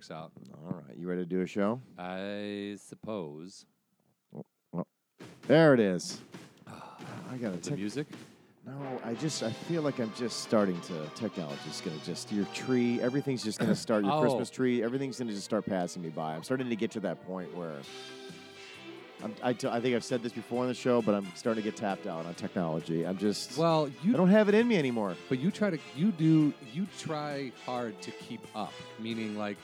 works out. All right, you ready to do a show? I suppose. There it is. I got The to music. No, I just I feel like I'm just starting to technology's gonna just your tree, everything's just gonna start your Oh. Christmas tree, everything's gonna just start passing me by. I'm starting to get to that point where I'm, I, t- I think I've said this before on the show, but I'm starting to get tapped out on technology. I'm just Well, I you don't have it in me anymore. But you try to, you do, you try hard to keep up. Meaning, like,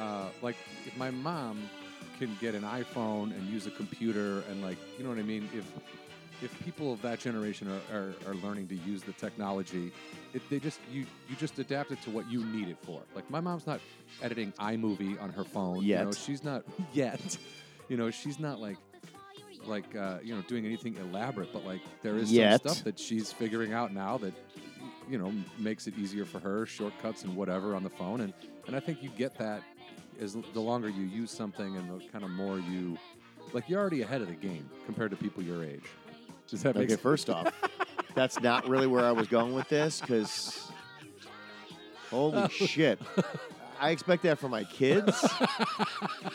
uh, like if my mom can get an iPhone and use a computer, and like, you know what I mean. If if people of that generation are, are, are learning to use the technology, it, they just you you just adapt it to what you need it for. Like my mom's not editing iMovie on her phone. You know, she's not yet. You know, she's not like like uh, you know doing anything elaborate, but like there is Yet. some stuff that she's figuring out now that you know makes it easier for her, shortcuts and whatever on the phone, and and I think you get that l- the longer you use something and the kind of more you like you're already ahead of the game compared to people your age. Does that make Okay, sense? first off, that's not really where I was going with this because holy shit. I expect that from my kids,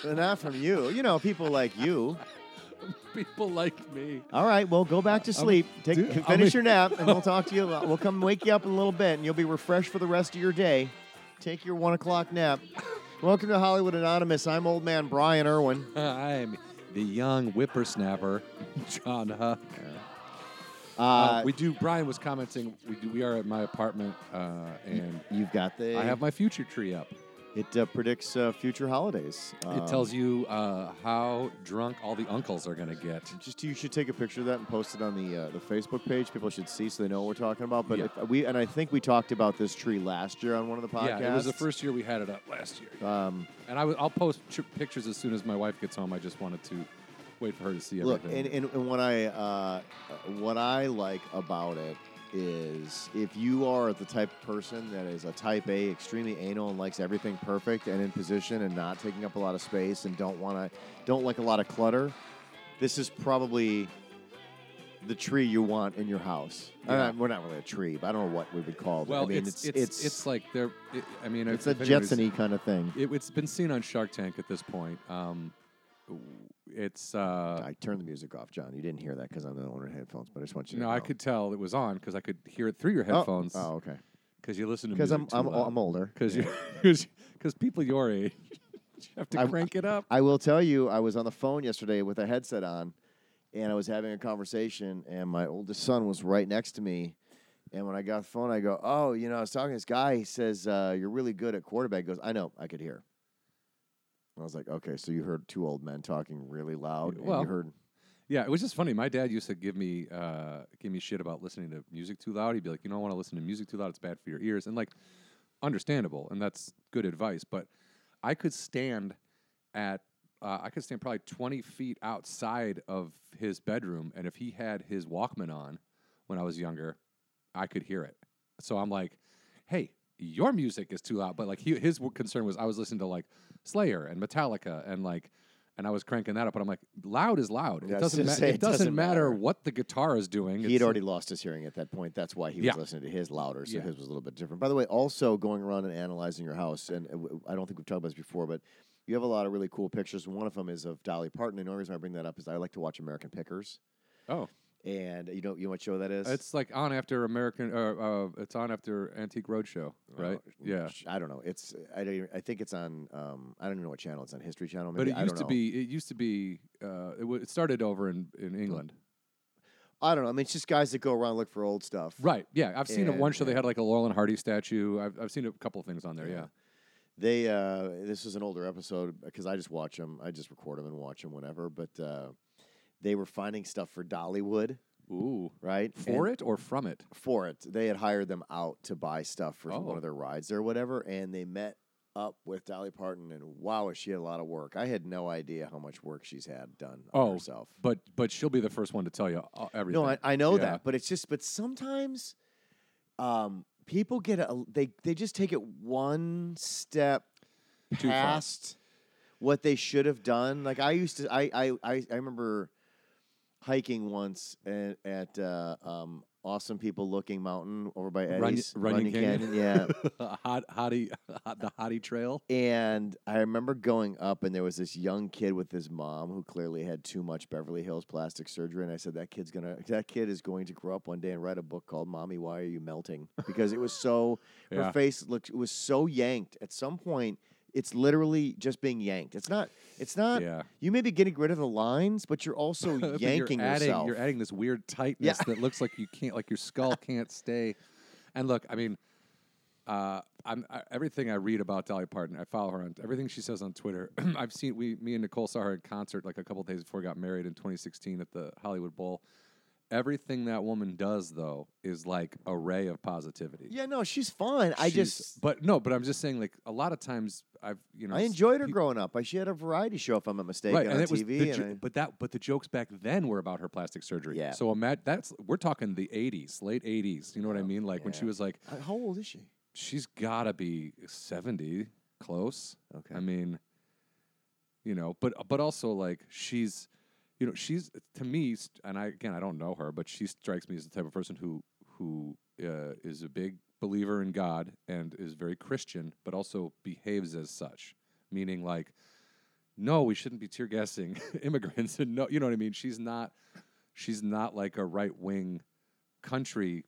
but not from you. You know, people like you. people like me? All right, well, go back to sleep. Take, dude, finish your nap, and we'll talk to you. We'll come wake you up in a little bit, and you'll be refreshed for the rest of your day. Take your one o'clock nap. Welcome to Hollywood Anonymous. I'm old man Brian Irwin. I'm the young whippersnapper, John Huff. Uh, Uh, we do. Brian was commenting. We do. We are at my apartment, uh, and you've got the. I have my future tree up. It uh, predicts uh, future holidays. It tells you uh, how drunk all the uncles are going to get. Just you should take a picture of that and post it on the uh, the Facebook page. People should see so they know what we're talking about. But Yeah. if we and I think we talked about this tree last year on one of the podcasts. Yeah, it was the first year we had it up last year. Um, And I w- I'll post ch- pictures as soon as my wife gets home. I just wanted to wait for her to see Look, and, and, and what I uh, what I like about it is if you are the type of person that is a type A, extremely anal and likes everything perfect and in position and not taking up a lot of space and don't want to don't like a lot of clutter, this is probably the tree you want in your house. Uh, Yeah. we're not really a tree, but I don't know what we would call it. well, I mean, it's, it's, it's it's like they're. It, I mean, it's if a Jetson-y kind of thing. It, it's been seen on Shark Tank at this point. Um, it's uh, I turned the music off, John. You didn't hear that because I'm the owner of headphones, but I just want you to no, know. I could tell it was on because I could hear it through your Oh, headphones. Oh, okay. Because you listen to Because music I'm I'm. I'm older. Because because people your age you have to I- crank it up. I will tell you, I was on the phone yesterday with a headset on, and I was having a conversation, and my oldest son was right next to me. And when I got the phone, I go, "Oh, you know, I was talking to this guy. He says uh, you're really good at quarterback." He goes, "I know, I could hear." I was like, "Okay, so you heard two old men talking really loud, and Well, you heard." Yeah, it was just funny. My dad used to give me uh, give me shit about listening to music too loud. He'd be like, "You don't want to listen to music too loud; it's bad for your ears." And like, understandable, and that's good advice. But I could stand at uh, I could stand probably twenty feet outside of his bedroom, and if he had his Walkman on when I was younger, I could hear it. So I'm like, "Hey, your music is too loud." But like, he, his concern was I was listening to like Slayer and Metallica and like. And I was cranking that up, but I'm like, loud is loud. It doesn't, ma- it it doesn't, doesn't matter matter. what the guitar is doing. He had already lost his hearing at that point. That's why he was Yeah. listening to his louder, so Yeah. his was a little bit different. By the way, also going around and analyzing your house, and uh, I don't think we've talked about this before, but you have a lot of really cool pictures. One of them is of Dolly Parton. And the only reason I bring that up is I like to watch American Pickers, Oh, and you know you know what show that is? it's like on after American. Uh, uh, it's on after Antique Roadshow, right? Uh, yeah. I don't know. It's I don't. Even, I think it's on. Um, I don't even know what channel it's on. History Channel. But Maybe it I used to know. be. It used to be. Uh, it, w- it started over in in England. I don't know. I mean, it's just guys that go around and look for old stuff. Right. Yeah. I've seen it And- one show. They had like a Laurel and Hardy statue. I've I've seen a couple of things on there. Yeah. They uh, this is an older episode because I just watch them. I just record them and watch them whenever. But uh, they were finding stuff for Dollywood, Ooh. right? For And- it or from it? For it, they had hired them out to buy stuff for Oh. one of their rides or whatever, and they met up with Dolly Parton, and wow, she had a lot of work. I had no idea how much work she's had done on Oh, herself. But but she'll be the first one to tell you uh, everything. No, I, I know Yeah. that, but it's just, but sometimes, um, people get a, they they just take it one step Too far. past what they should have done. Like I used to, I I I, I remember hiking once at, at uh, um, awesome people looking mountain over by Eddie's Runyon Canyon. Yeah. Hot, hottie, hot, the hottie trail. And I remember going up, and there was this young kid with his mom who clearly had too much Beverly Hills plastic surgery. And I said, "That kid's gonna, that kid is going to grow up one day and write a book called "Mommy, Why Are You Melting?" Because it was so, her face looked, it was so yanked. At some point, it's literally just being yanked. It's not, it's not. Yeah. You may be getting rid of the lines, but you're also But yanking you're adding, yourself. You're adding this weird tightness that looks like you can't, like your skull can't stay. And look, I mean, uh, I'm I, everything I read about Dolly Parton. I follow her on everything she says on Twitter. I've seen we, me and Nicole saw her in concert like a couple days before we got married in 2016 at the Hollywood Bowl. Everything that woman does, though, is like a ray of positivity. yeah, no, she's fine. I She's- just, but no, but I'm just saying, like a lot of times I've, you know, I enjoyed her growing up. I, she had a variety show, if I'm not mistaken, on and it was TV. the and jo- I- but that but the jokes back then were about her plastic surgery. Yeah. So imagine that's we're talking the '80s, late '80s. You know what I mean? Like when she yeah. was like, Uh, how old is she? she's got to be 70, close. Okay. I mean, you know, but but also like she's, you know, she's to me, and I again I don't know her, but she strikes me as the type of person who who uh, is a big believer in God and is very Christian, but also behaves as such, meaning like, no, we shouldn't be tear gassing immigrants, and no, you know what I mean. She's not, she's not like a right wing country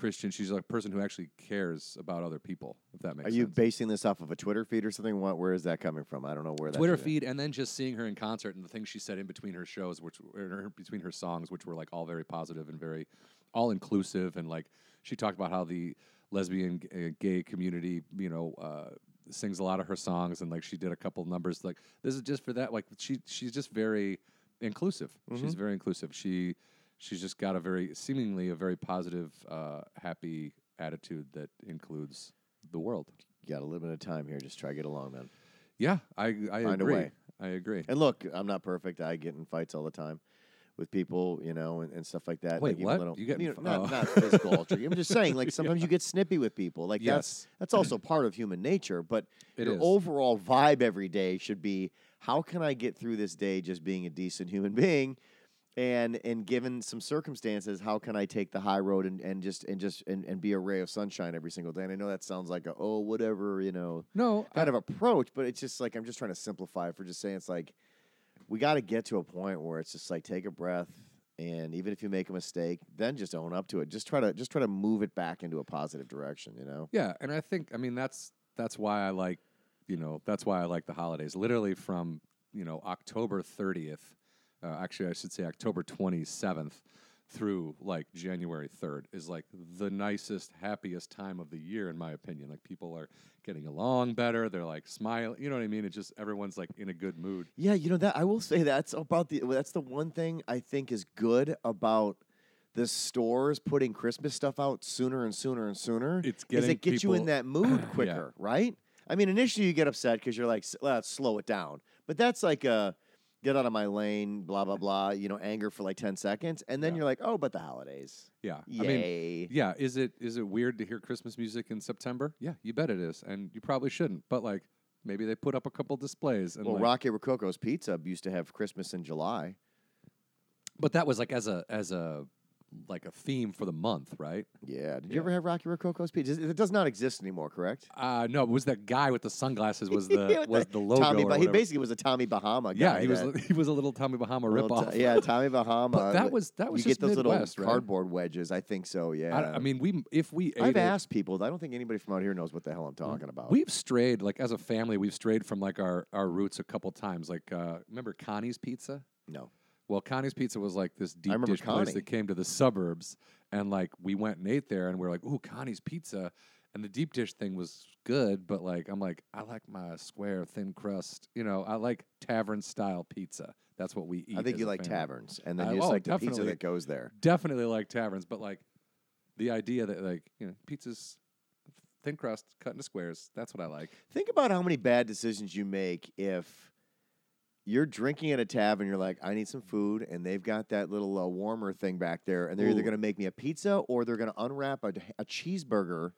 Christian. She's like a person who actually cares about other people. If that makes sense. Are sense. you basing this off of a Twitter feed or something? What, where is that coming from? I don't know where that Twitter feed, and then just seeing her in concert and the things she said in between her shows, which or between her songs, which were like all very positive and very all inclusive, and like she talked about how the lesbian uh, gay community, you know. Uh, sings a lot of her songs and like she did a couple numbers like this is just for that like she she's just very inclusive she's very inclusive she she's just got a very seemingly a very positive uh happy attitude that includes the world You got a little bit of time here. Just try to get along, man. yeah i i Find a agree way. i agree And look, I'm not perfect. I get in fights all the time with people, you know, and, and stuff like that. Wait, like what? Little, You get in know, not, oh. not physical altercation. I'm just saying, like sometimes you get snippy with people. Like that's Yes. that's also part of human nature. But It your is. overall vibe every day should be how can I get through this day just being a decent human being? And and given some circumstances, how can I take the high road and, and just and just and, and be a ray of sunshine every single day? And I know that sounds like a oh whatever, you know, no kind of approach, but it's just like I'm just trying to simplify it for just saying it's like we got to get to a point where it's just like take a breath and even if you make a mistake, then just own up to it. Just try to just try to move it back into a positive direction, you know. Yeah, and I think I mean that's that's why I like you know that's why I like the holidays. Literally from you know October thirtieth, uh, actually I should say October twenty seventh through like January third is like the nicest, happiest time of the year in my opinion. Like people are getting along better. They're like smiling. You know what I mean? It's just everyone's like in a good mood. Yeah, you know that I will say that's about the well, that's the one thing I think is good about the stores putting Christmas stuff out sooner and sooner and sooner. It's is getting it gets you in that mood quicker, right? I mean, initially you get upset because you're like, let's slow it down, but that's like a get out of my lane, blah blah blah. You know, anger for like ten seconds, and then Yeah. you're like, oh, but the holidays, Yeah, yay. I mean, yeah. Is it is it weird to hear Christmas music in September? Yeah, you bet it is, and you probably shouldn't. But like maybe they put up a couple displays and well, like, Rocky Rococo's Pizza used to have Christmas in July. But that was like as a as a like a theme for the month, right? Yeah. Did you ever have Rocky Rococo's Pizza? It does not exist anymore, correct? Uh no, it was that guy with the sunglasses was the With was the logo. Tommy, or he whatever. basically was a Tommy Bahama guy. yeah, he was that- he was a little Tommy Bahama little ripoff. Ti- yeah, Tommy Bahama. But that was that was you just get those Midwest, little right? cardboard wedges. I think so. Yeah. I, I mean, we if we ate I've it, asked people. I don't think anybody from out here knows what the hell I'm talking about. We've strayed like as a family. We've strayed from like our our roots a couple times. Like uh, remember Connie's Pizza? no. Well, Connie's Pizza was like this deep remember dish place that came to the suburbs, and like we went and ate there, and we are like, "Ooh, Connie's Pizza," and the deep dish thing was good, but like I'm like, I like my square thin crust. You know, I like tavern style pizza. That's what we eat. I think as you a like family. taverns, and then I- you just oh, like the pizza definitely. that goes there. Definitely like taverns, but like the idea that like you know pizza's thin crust cut into squares. That's what I like. Think about how many bad decisions you make if you're drinking at a tavern. You're like, I need some food, and they've got that little uh, warmer thing back there, and they're either going to make me a pizza or they're going to unwrap a, a cheeseburger,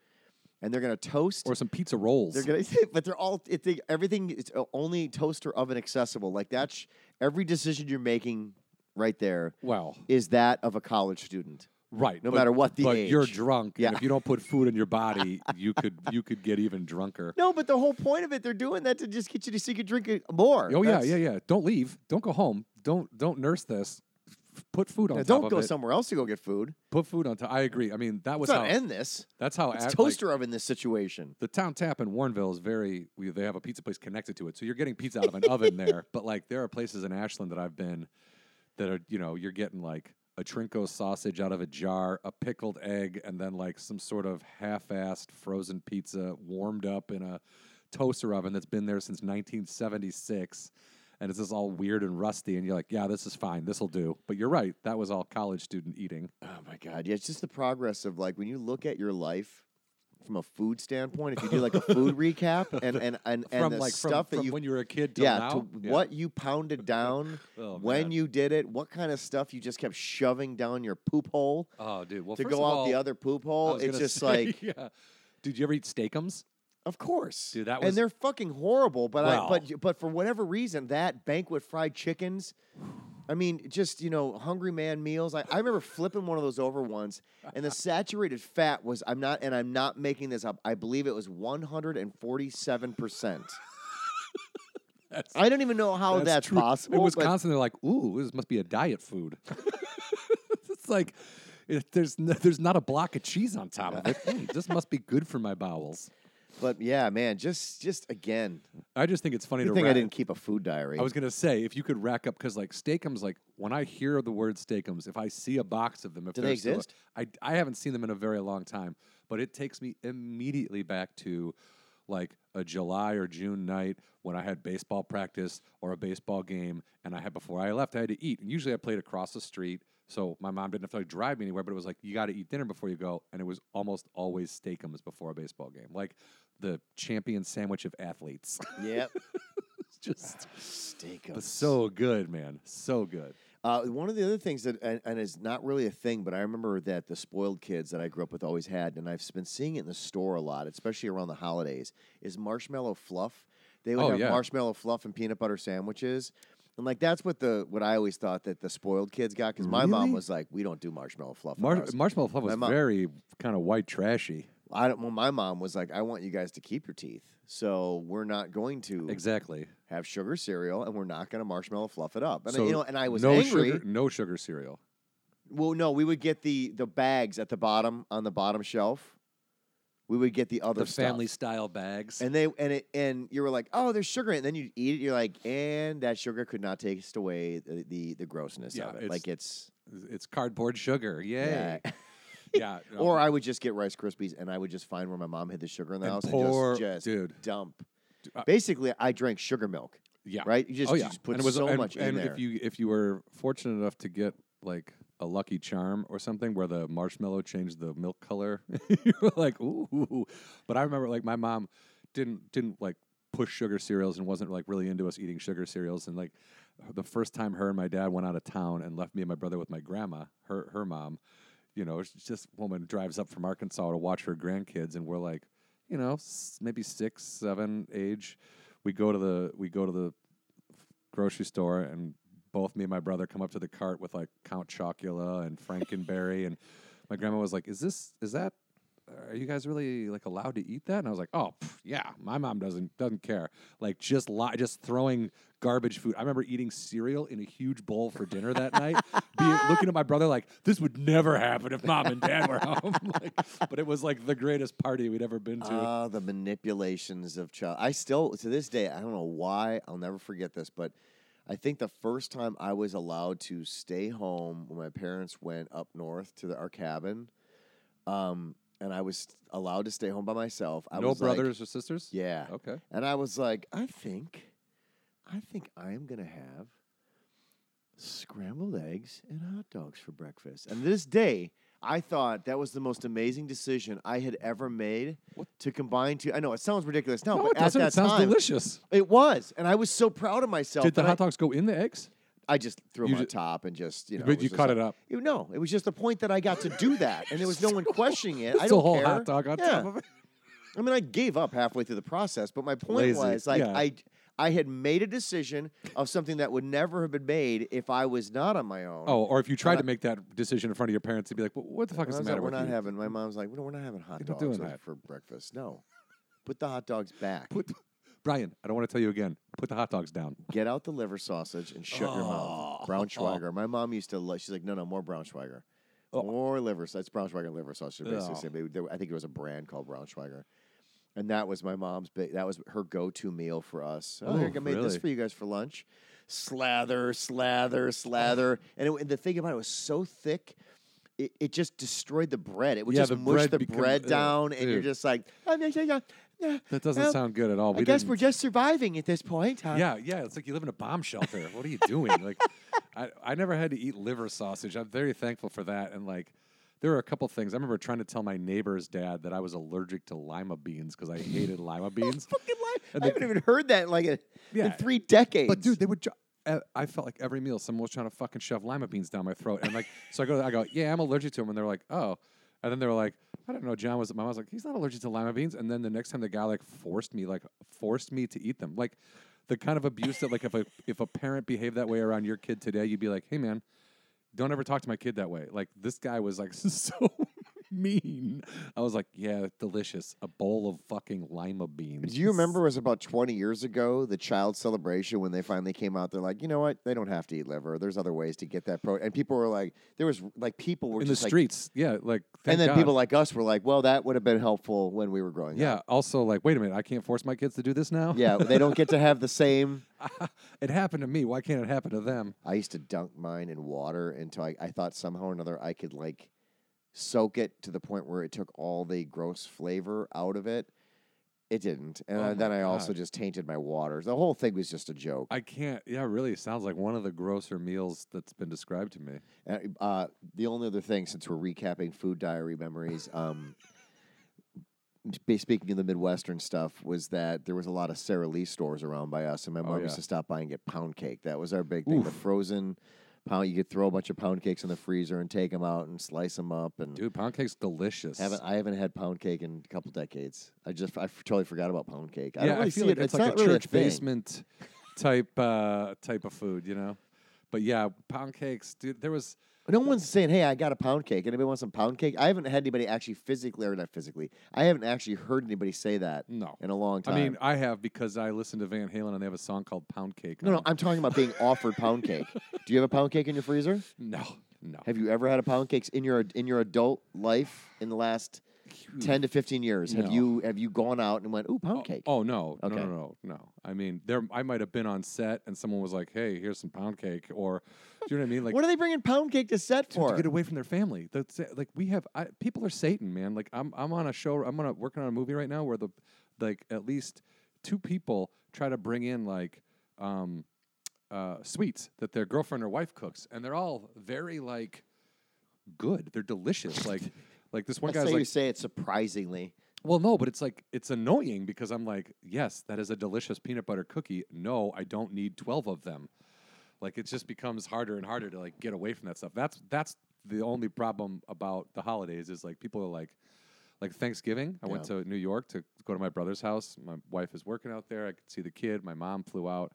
and they're going to toast. Or some pizza rolls. They're gonna, but they're all it, they, everything. It's only toaster oven accessible. Like that's every decision you're making right there well, is that of a college student. Right. no but- matter what the but you're drunk. Yeah. And if you don't put food in your body, you could you could get even drunker. No, but the whole point of it, they're doing that to just get you to so you can drink more. Oh yeah, That's- yeah, yeah. Don't leave. Don't go home. Don't don't nurse this. Put food on Yeah, top don't go it. somewhere else to go get food. Put food on top. I agree. I mean, that was Let's how. end this. that's how. It's ad- like, toaster oven this situation. the town tap in Warrenville is very. We, they have a pizza place connected to it, so you're getting pizza out of an oven there. But like, there are places in Ashland that I've been that are you know you're getting like a trinco sausage out of a jar, a pickled egg, and then like some sort of half-assed frozen pizza warmed up in a toaster oven that's been there since 1976. And it's just all weird and rusty, and you're like, "Yeah, this is fine. This will do." But you're right; that was all college student eating. Oh my god, yeah, it's just the progress of like when you look at your life from a food standpoint. If you do like a food recap and and and, and from the like stuff from, that from you when you were a kid till yeah now. to what you pounded down Oh, when man. you did it, what kind of stuff you just kept shoving down your poop hole Oh, dude. Well, to first go of out all, the other poop hole. It's just say, like, yeah. Did you ever eat steakums? of course, Dude, that was- and they're fucking horrible. But I, but but for whatever reason, that banquet fried chickens. I mean, just you know, hungry man meals. I, I remember flipping one of those over once, and the saturated fat was I'm not, and I'm not making this up. I believe it was 147 percent. I don't even know how that's, true. possible. In but- Wisconsin, they're like, "Ooh, this must be a diet food." it's like it, there's no, there's not a block of cheese on top of it. Hmm, this must be good for my bowels. But yeah, man, just just again, I just think it's funny good to. thing I rack- didn't keep a food diary. I was gonna say if you could rack up because like steakums, like when I hear the word steakums, if I see a box of them, if Do they they're still- exist? I I haven't seen them in a very long time, but it takes me immediately back to like a July or June night when I had baseball practice or a baseball game, and I had before I left I had to eat, and usually I played across the street. So my mom didn't have to like, drive me anywhere, but it was like you got to eat dinner before you go, and it was almost always steakums before a baseball game, like the champion sandwich of athletes. yep, it's just steak. but so good, man. So good. Uh, one of the other things that, and, and is not really a thing, but I remember that the spoiled kids that I grew up with always had, and I've been seeing it in the store a lot, especially around the holidays, is marshmallow fluff. They would Oh, have yeah. marshmallow fluff and peanut butter sandwiches. And like that's what the what I always thought that the spoiled kids got because my mom Really? was like, we don't do marshmallow fluff. in Mar- ours." marshmallow fluff was My mom- very kind of white trashy. I don't. Well, my mom was like, I want you guys to keep your teeth, so we're not going to Exactly. have sugar cereal, and we're not going to marshmallow fluff it up. And So you know, and I was no angry. sugar, no sugar cereal. Well, no, we would get the the bags at the bottom on the bottom shelf. We would get the other The stuff. family style bags. and they and it and you were like, oh, there's sugar in it. And then you eat it. You're like, and that sugar could not taste away the the, the grossness Yeah, of it. it's- Like it's it's cardboard sugar. Yay. yeah. Yeah. no. or I would just get Rice Krispies and I would just find where my mom hid the sugar in the And house pour- and just just dude. dump. uh, Basically, I drank sugar milk. yeah. Right? You just, oh you just put and it was so and, much in and there. if you if you were fortunate enough to get like a lucky charm or something where the marshmallow changed the milk color, you were like, ooh. But I remember like my mom didn't didn't like push sugar cereals and wasn't like really into us eating sugar cereals and like the first time her and my dad went out of town and left me and my brother with my grandma, her her mom, you know, it's just woman drives up from Arkansas to watch her grandkids and we're like, you know, maybe six, seven age. We go to the we go to the grocery store and both me and my brother come up to the cart with like Count Chocula and Frankenberry and my grandma was like, "Is this is that are you guys really like allowed to eat that?" And I was like, "Oh, pff, yeah, my mom doesn't doesn't care. Like just li- just throwing garbage food. I remember eating cereal in a huge bowl for dinner that night, being, looking at my brother like this would never happen if mom and dad were home. like, but it was like the greatest party we'd ever been to. Ah, the manipulations of child. I still, to this day, I don't know why. I'll never forget this, but I think the first time I was allowed to stay home when my parents went up north to the, our cabin, um, and I was allowed to stay home by myself. I no was like- brothers or sisters? yeah. Okay. And I was like, I think, I think I am gonna have scrambled eggs and hot dogs for breakfast. And this day, I thought that was the most amazing decision I had ever made What? to combine two. I know it sounds ridiculous now, No, but it at doesn't. that It sounds time, delicious. it was, and I was so proud of myself. Did the that hot I, dogs go in the eggs? I just threw You them on top and just you know. but you cut like- it up. You know, it was just the point that I got to do that, and there was no one questioning it. I It's don't a whole care. hot dog on Yeah. top of it. I mean, I gave up halfway through the process, but my point Lazy, was like yeah. I I had made a decision of something that would never have been made if I was not on my own. Oh, or if you tried I- to make that decision in front of your parents, they'd be like, well, "What the fuck is the matter like, we're with not you?" having. My mom's like, no, we're not having hot dogs doing for- that. for breakfast. No, put the hot dogs back. Put, Brian, I don't want to tell you again. Put the hot dogs down. Get out the liver sausage and shut your mouth. Braunschweiger. My mom used to. Lo- she's like, no, no, more Braunschweiger. Oh. More liver. That's Braunschweiger and liver sausage. Basically, the same. They- they- I think it was a brand called Braunschweiger. And that was my mom's. Big, that was her go-to meal for us. Oh, oh here, Oh, I made this really? for you guys for lunch. Slather, slather, slather, and, it, and the thing about it was so thick, it, it just destroyed the bread. It would Yeah, just the mush bread the become- bread ugh, down, and you're dude. just like, "Oh, yeah, yeah, yeah, That doesn't well, sound good at all. I guess didn't- we're just surviving at this point. Huh? Yeah, yeah. It's like you live in a bomb shelter. what are you doing? Like, I, I never had to eat liver sausage. I'm very thankful for that. And like, there were a couple things. I remember trying to tell my neighbor's dad that I was allergic to lima beans because I hated lima beans. fucking. And I haven't even heard that in like a, Yeah. in three decades. But dude, they would. I felt like every meal someone was trying to fucking shove lima beans down my throat, and like, so I go, I go, yeah, I'm allergic to them, and they're like, oh, and then they were like, I don't know, John was. My mom was like, he's not allergic to lima beans, and then the next time the guy like forced me, like forced me to eat them, like the kind of abuse that like if a if a parent behaved that way around your kid today, you'd be like, hey man, don't ever talk to my kid that way. Like this guy was like so mean. I was like, yeah, delicious, a bowl of fucking lima beans. Do you remember it was about 20 years ago, the child celebration when they finally came out? They're like, you know what? They don't have to eat liver. There's other ways to get that protein. And people were like, there was like people were in the like, streets? yeah, like thank and then God. people like us were like, well, that would have been helpful when we were growing Yeah. up. Also, like, wait a minute, I can't force my kids to do this now. Yeah, they don't get to have the same. it happened to me. Why can't it happen to them? I used to dunk mine in water until I, I thought somehow or another I could like soak it to the point where it took all the gross flavor out of it. It didn't, and Oh I- then I also just tainted my waters. The whole thing was just a joke. I can't. Yeah, really, it sounds like one of the grosser meals that's been described to me. Uh, Uh, the only other thing, since we're recapping food diary memories, um, speaking of the Midwestern stuff, was that there was a lot of Sara Lee stores around by us, and my mom used yeah. to stop by and get pound cake. That was our big thing. The frozen pound. You could throw a bunch of pound cakes in the freezer and take them out and slice them up. And Dude, pound cake's delicious. haven't I haven't had pound cake in a couple decades. I just I totally forgot about pound cake. I yeah, don't really I feel see like it. it's, like a really church thing. basement type uh, type of food, you know. But yeah, pound cakes, dude. There was No one's saying, "Hey, I got a pound cake." Anybody want some pound cake? I haven't had anybody actually physically, or not physically. I haven't actually heard anybody say that no. in a long time. I mean, I have because I listen to Van Halen and they have a song called Pound Cake. no, no, I'm talking about being offered pound cake. Do you have a pound cake in your freezer? no, no. Have you ever had a pound cake in your in your adult life in the last ten to fifteen years? Have No. you have you gone out and went, "Ooh, pound cake"? Oh no, Okay. no, no, no, no. I mean, there. I might have been on set and someone was like, "Hey, here's some pound cake," or do you know what I mean? Like, what are they bringing pound cake to set to, for? to get away from their family. That's it. like we have. I, people are Satan, man. Like I'm. I'm on a show. I'm on a, working on a movie right now where the, like at least two people try to bring in like, um, uh, sweets that their girlfriend or wife cooks, and they're all very like, good. They're delicious. like, like this one That's guy's how like, you say it surprisingly. Well, no, but it's like it's annoying because I'm like, yes, that is a delicious peanut butter cookie. No, I don't need twelve of them. Like it just becomes harder and harder to like get away from that stuff. That's that's the only problem about the holidays is like people are like, like Thanksgiving. I went to New York to go to my brother's house. My wife is working out there. I could see the kid. My mom flew out.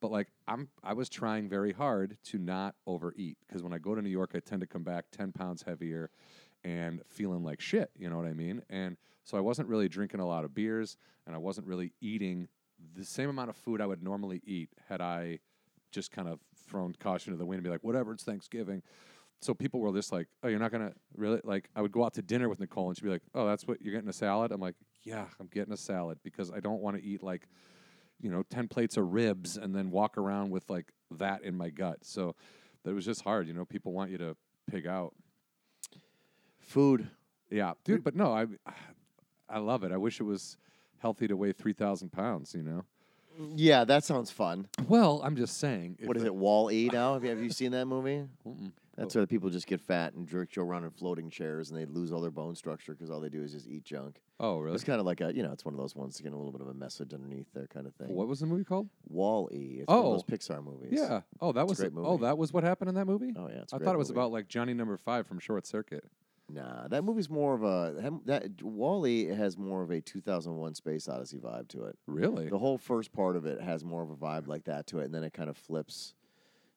But like I'm, I was trying very hard to not overeat because when I go to New York, I tend to come back ten pounds heavier and feeling like shit. You know what I mean? And so I wasn't really drinking a lot of beers, and I wasn't really eating the same amount of food I would normally eat had I just kind of thrown caution to the wind and be like, whatever, it's Thanksgiving. So people were just like, oh, you're not gonna really like. I would go out to dinner with Nicole, and she'd be like, oh, that's what you're getting a salad. I'm like, yeah, I'm getting a salad because I don't want to eat like, you know, ten plates of ribs and then walk around with like that in my gut. So that was just hard. You know, people want you to pig out. Food. Yeah, dude. But no, I, I love it. I wish it was healthy to weigh three thousand pounds. You know. Yeah, that sounds fun. Well, I'm just saying. What is it, Wall E now? Have you, have you seen that movie? Mm-mm. That's where the people just get fat and jerk go around in floating chairs and they lose all their bone structure because all they do is just eat junk. Oh, really? It's kind of like a, you know, it's one of those ones to get a little bit of a message underneath there kind of thing. What was the movie called? Wall E. It's one of those Oh. Pixar movies. Yeah. Oh, that was a great Oh, that was what happened in that movie. Oh, yeah. It's I thought it was movie. about like Johnny Number Five from Short Circuit. Nah, that movie's more of a that WALL-E has more of a 2001 Space Odyssey vibe to it. Really? The whole first part of it has more of a vibe like that to it, and then it kind of flips,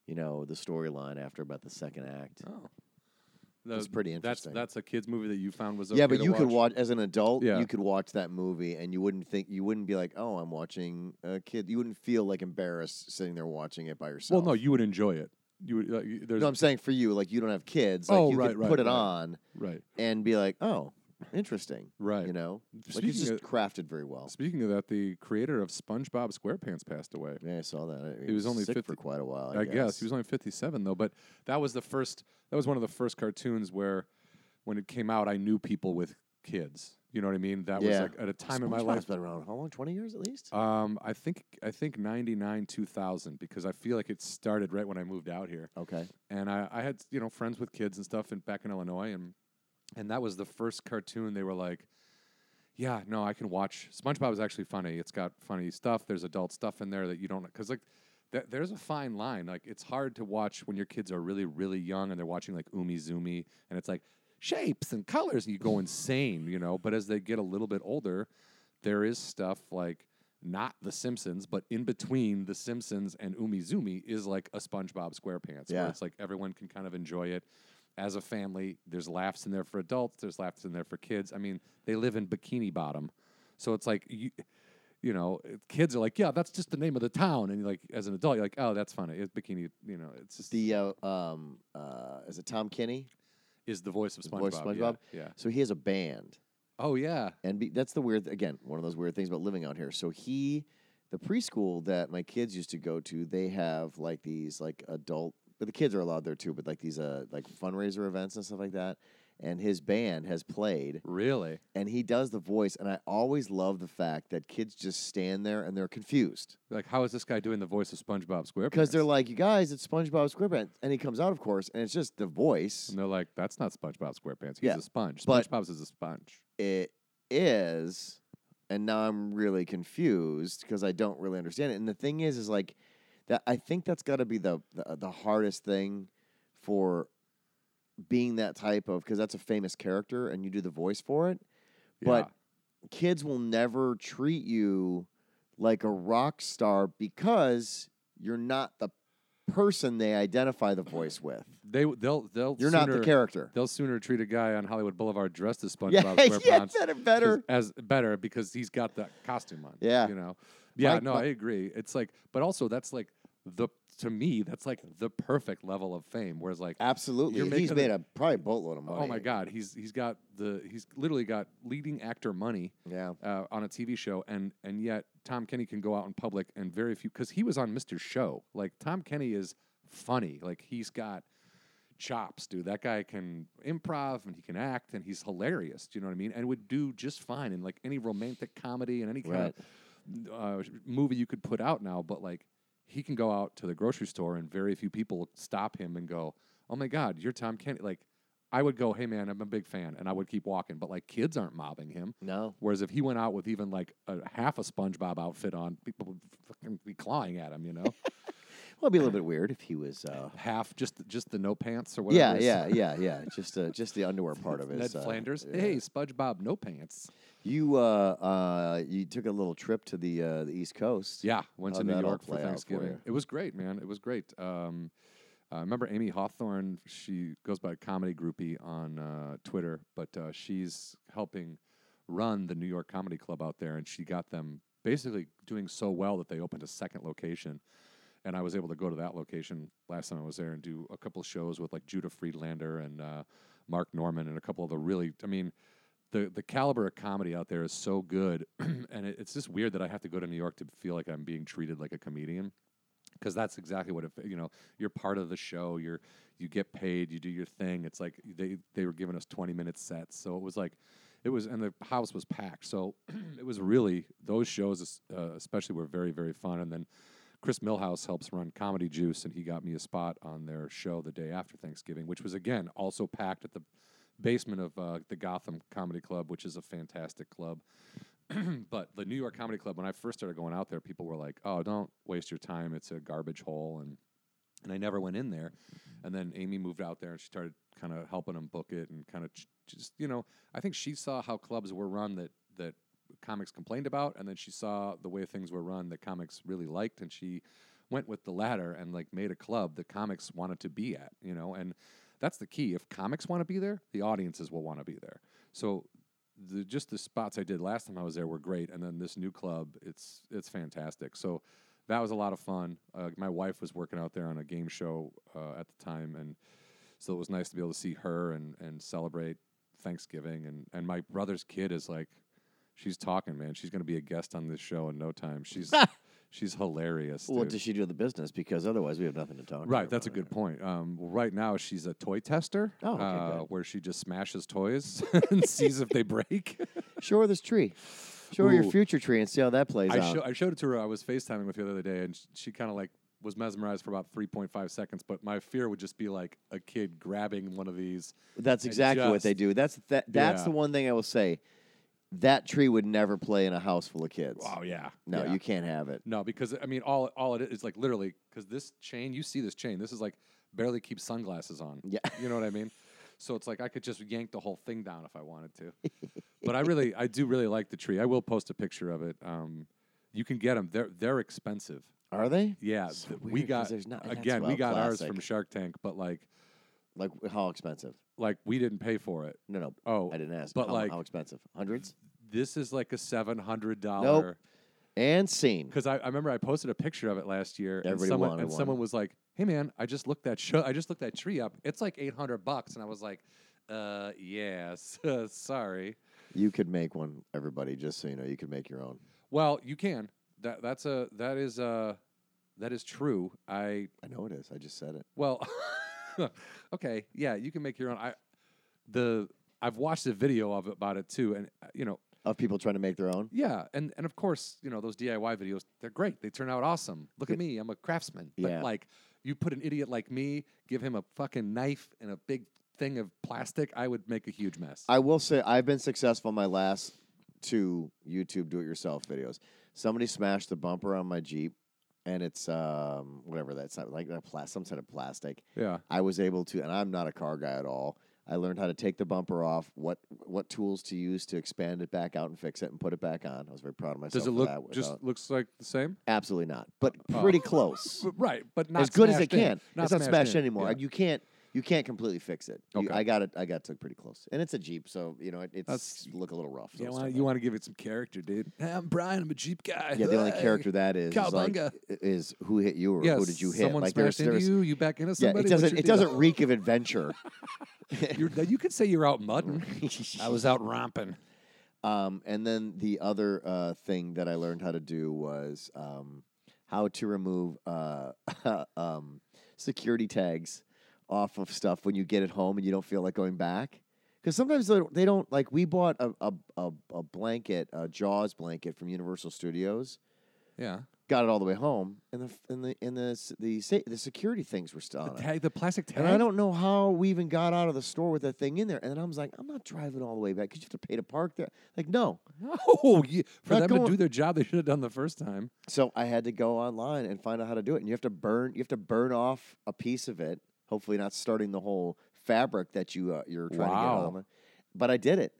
you know, the storyline after about the second act. Oh. The- pretty That's interesting. that's a kids movie that you found was yeah, but you could watch as an adult. Yeah. You could watch that movie, and you wouldn't think you wouldn't be like, "Oh, I'm watching a kid." You wouldn't feel like embarrassed sitting there watching it by yourself. Well, no, you would enjoy it. You would. You- there's no, I'm saying for you, like you don't have kids. Like Oh, you right, could right, put it right. on right, and be like, "Oh, interesting." right. You know, like Speaking it's just of- crafted very well. Speaking of that, the creator of SpongeBob SquarePants passed away. Yeah, I saw that. He was only sick 50 for quite a while. I, I, guess. he was only 57 though, but that was the first. That was one of the first cartoons where, when it came out, I knew people with kids. You know what I mean? That was Yeah. like at a time in my life. been around how long? Twenty years at least. Um, I think I think 99 2000 because I feel like it started right when I moved out here. okay. and I, I had you know friends with kids and stuff in, back in Illinois, and and that was the first cartoon they were like, yeah, no, I can watch. SpongeBob is actually funny. It's got funny stuff. There's adult stuff in there that you don't because like. th- There's a fine line. Like it's hard to watch when your kids are really, really young and they're watching like Umizoomi, and it's like shapes and colors, and you go insane, you know. But as they get a little bit older, there is stuff like not The Simpsons, but in between The Simpsons and Umizoomi is like a SpongeBob SquarePants, Yeah. where it's like everyone can kind of enjoy it as a family. There's laughs in there for adults. There's laughs in there for kids. I mean, they live in Bikini Bottom, so it's like you, you know, kids are like, yeah, that's just the name of the town, and like, as an adult, you're like, oh, that's funny. It's Bikini, you know, it's just The uh, um uh is it Tom Kenny? Is the voice of SpongeBob. voice of yeah, Yeah. So he has a band. Oh yeah. And be, that's the weird again, one of those weird things about living out here. So he the preschool that my kids used to go to, they have like these like adult but the kids are allowed there too, but like these uh like fundraiser events and stuff like that. And his band has played Really? and he does the voice and I always love the fact that kids just stand there and they're confused. Like, how is this guy doing the voice of SpongeBob SquarePants? Because they're like, You guys, it's SpongeBob SquarePants and he comes out of course and it's just the voice. and they're like, that's not SpongeBob SquarePants. He's Yeah, a sponge. SpongeBob's is a sponge. it is and now i'm really confused because i don't really understand it and the thing is is like that i think that's got to be the, the the hardest thing for being that type of because that's a famous character and you do the voice for it but kids will never treat you like a rock star because you're not the person they identify the voice with they they'll they'll you're sooner, not the character They'll sooner treat a guy on Hollywood Boulevard dressed as SpongeBob yeah SquarePants better better as better because he's got the costume on. Yeah. you know. Yeah, Mike- no, Mike- I agree. It's like, but also that's like the to me that's like the perfect level of fame. Whereas like Absolutely. You're He's making made a- probably boatload of money. Oh my God, he's he's got the he's literally got leading actor money Yeah. uh, on a TV show, and and yet Tom Kenny can go out in public and very few because he was on Mr. Show. Like Tom Kenny is funny. Like he's got chops, dude. That guy can improv and he can act and he's hilarious. Do you know what I mean? And would do just fine in like any romantic comedy and any kind of uh, movie you could put out now. But like he can go out to the grocery store and very few people stop him and go, "Oh my God, you're Tom Kenny!" Like I would go, "Hey man, I'm a big fan," and I would keep walking. But like kids aren't mobbing him. No. Whereas if he went out with even like a half a SpongeBob outfit on, people would fucking be clawing at him. You know, Well, it'd be a little bit weird if he was. Uh, half just just the no pants or whatever. yeah, yeah, yeah. Yeah. Just uh, just the underwear part of it. Ned uh, Flanders. yeah. Hey, SpongeBob, no pants. You uh, uh, you took a little trip to the uh, the East Coast. Yeah, went How'd to New York for out for Thanksgiving. it was great, man. It was great. Um, I remember Amy Hawthorne. She goes by Comedy Groupie on uh, Twitter, but uh, she's helping run the New York Comedy Club out there, and she got them basically doing so well that they opened a second location. And I was able to go to that location last time I was there and do a couple shows with like Judah Friedlander and uh, Mark Normand and a couple of the really, I mean, the the caliber of comedy out there is so good, and it, it's just weird that I have to go to New York to feel like I'm being treated like a comedian, because that's exactly what it. You know, you're part of the show. You're you get paid. You do your thing. It's like they they were giving us 20 minute sets, so it was like. It was, and the house was packed. So it was really those shows, uh, especially, were very, very fun. And then Chris Millhouse helps run Comedy Juice, and he got me a spot on their show the day after Thanksgiving, which was again also packed at the basement of uh, the Gotham Comedy Club, which is a fantastic club. but the New York Comedy Club, when I first started going out there, people were like, "Oh, don't waste your time; it's a garbage hole." And and I never went in there. And then Amy moved out there, and she started kind of helping them book it, and kind of ch- just you know, I think she saw how clubs were run that that comics complained about, and then she saw the way things were run that comics really liked, and she went with the latter and like made a club that comics wanted to be at, you know, and that's the key. If comics want to be there, the audiences will want to be there. So the just the spots I did last time I was there were great, and then this new club, it's it's fantastic. So that was a lot of fun. Uh, my wife was working out there on a game show uh, at the time, and so it was nice to be able to see her and and celebrate Thanksgiving. And and my brother's kid is like, she's talking, man. She's going to be a guest on this show in no time. She's she's hilarious. What dude. does she do in the business? Because otherwise, we have nothing to talk. to Right, her that's a good point. Um, well, right now, she's a toy tester, Oh, okay, uh, good. where she just smashes toys and sees if they break. Show her this tree. Show her your future tree and see how that plays I, out. show, I showed it to her. I was FaceTiming with her the other day, and sh- she kind of like was mesmerized for about 3.5 seconds. But my fear would just be like a kid grabbing one of these. That's and exactly what they do. That's that. That's Yeah. the one thing I will say. That tree would never play in a house full of kids. Oh yeah, No, yeah. you can't have it. No, because I mean, all all it is like literally because this chain, you see this chain. This is like barely keeps sunglasses on. Yeah. you know what I mean. So it's like I could just yank the whole thing down if I wanted to. but I really, I do really like the tree. I will post a picture of it. Um, you can get them. They're they're expensive. Are they? Yeah, So th- we got there's not- again. We got ours from. Shark Tank, but like Like how expensive? like we didn't pay for it. No, no. Oh, I didn't ask. but how, like- how expensive? Hundreds this is like a seven hundred dollar. and scene. Because I, I remember I posted a picture of it last year, and someone and one. someone was like, "Hey man, I just looked that show. I just looked that tree up. It's like eight hundred bucks." And I was like, "Uh, yes, sorry." You could make one, everybody. Just so you know, you could make your own. Well, you can. That that's a that is uh that is true. I I know it is. I just said it. well, okay, yeah, you can make your own. I the I've watched a video of it about it too, and uh, you know, Of people trying to make their own. Yeah, and and of course, you know those DIY videos. They're great. They turn out awesome. Look at me. I'm a craftsman. But Yeah. like, you put an idiot like me, give him a fucking knife and a big thing of plastic, I would make a huge mess. I will say I've been successful in my last two YouTube do-it-yourself videos. Somebody smashed the bumper on my Jeep, and it's um, whatever that's not like a pla- some sort of plastic. yeah. I was able to, and I'm not a car guy at all. I learned how to take the bumper off, what what tools to use to expand it back out and fix it and put it back on. I was very proud of myself. Does it look that just without- looks like the same? absolutely not, but Oh. pretty close, right, but not as good as it smashed can. it's not smashed in. anymore. Yeah. You can't you can't completely fix it. You- Okay. I got it. I got took pretty close, and it's a Jeep, so you know it, it's That's- look a little rough. so You it's want not you want to give it some character, dude. Hey, I'm Brian. I'm a Jeep guy. Yeah, the only Hey. character that is is, like, Cowabunga. is who hit you or Yes, who did you hit? Someone like smashed into you. You back into yeah, somebody. it doesn't it deal? doesn't reek of adventure. You're, you could say you're out mudding. I was out romping. Um, and then the other uh, thing that I learned how to do was um, how to remove uh, um, security tags off of stuff when you get it home and you don't feel like going back. Because sometimes they don't, they don't like. We bought a, a, a, a blanket, a Jaws blanket from Universal Studios. Yeah. Got it all the way home, and the and the and the the the security things were still The on it. tag, the plastic tag. And I don't know how we even got out of the store with that thing in there. And then I was like, I'm not driving all the way back because you have to pay to park there. Like, no. No, you, for them to do their job, they should have done the first time. So I had to go online and find out how to do it. And you have to burn, you have to burn off a piece of it. Hopefully, not starting the whole fabric that you uh, you're trying to get on. But I did it,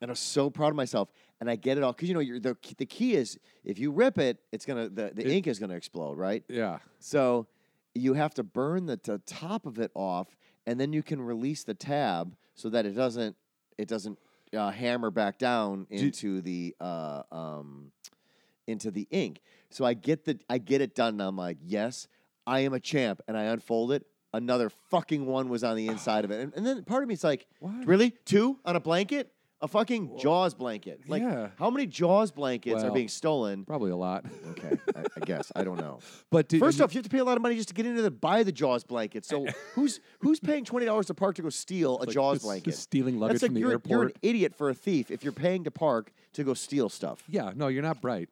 and I was so proud of myself. And I get it all because you know you're, the the key is if you rip it, it's gonna the, the It- ink is gonna explode, right? Yeah. So you have to burn the, the top of it off, and then you can release the tab so that it doesn't it doesn't uh, hammer back down into the uh, um, into the ink. So I get the I get it done, and I'm like, yes, I am a champ, and I unfold it. Another fucking one was on the inside of it, and, and then part of me is like, What? really two on a blanket? A fucking Jaws blanket. Like, Yeah. how many Jaws blankets are Well, being stolen? Probably a lot. Okay, I, I guess I don't know. But did, First off, you have to pay a lot of money just to get into the buy the Jaws blanket. So who's who's paying twenty dollars to park to go steal a Jaws just- blanket? just stealing luggage That's like from the you're, airport. you're an idiot for a thief if you're paying to park to go steal stuff. yeah, no, you're not bright.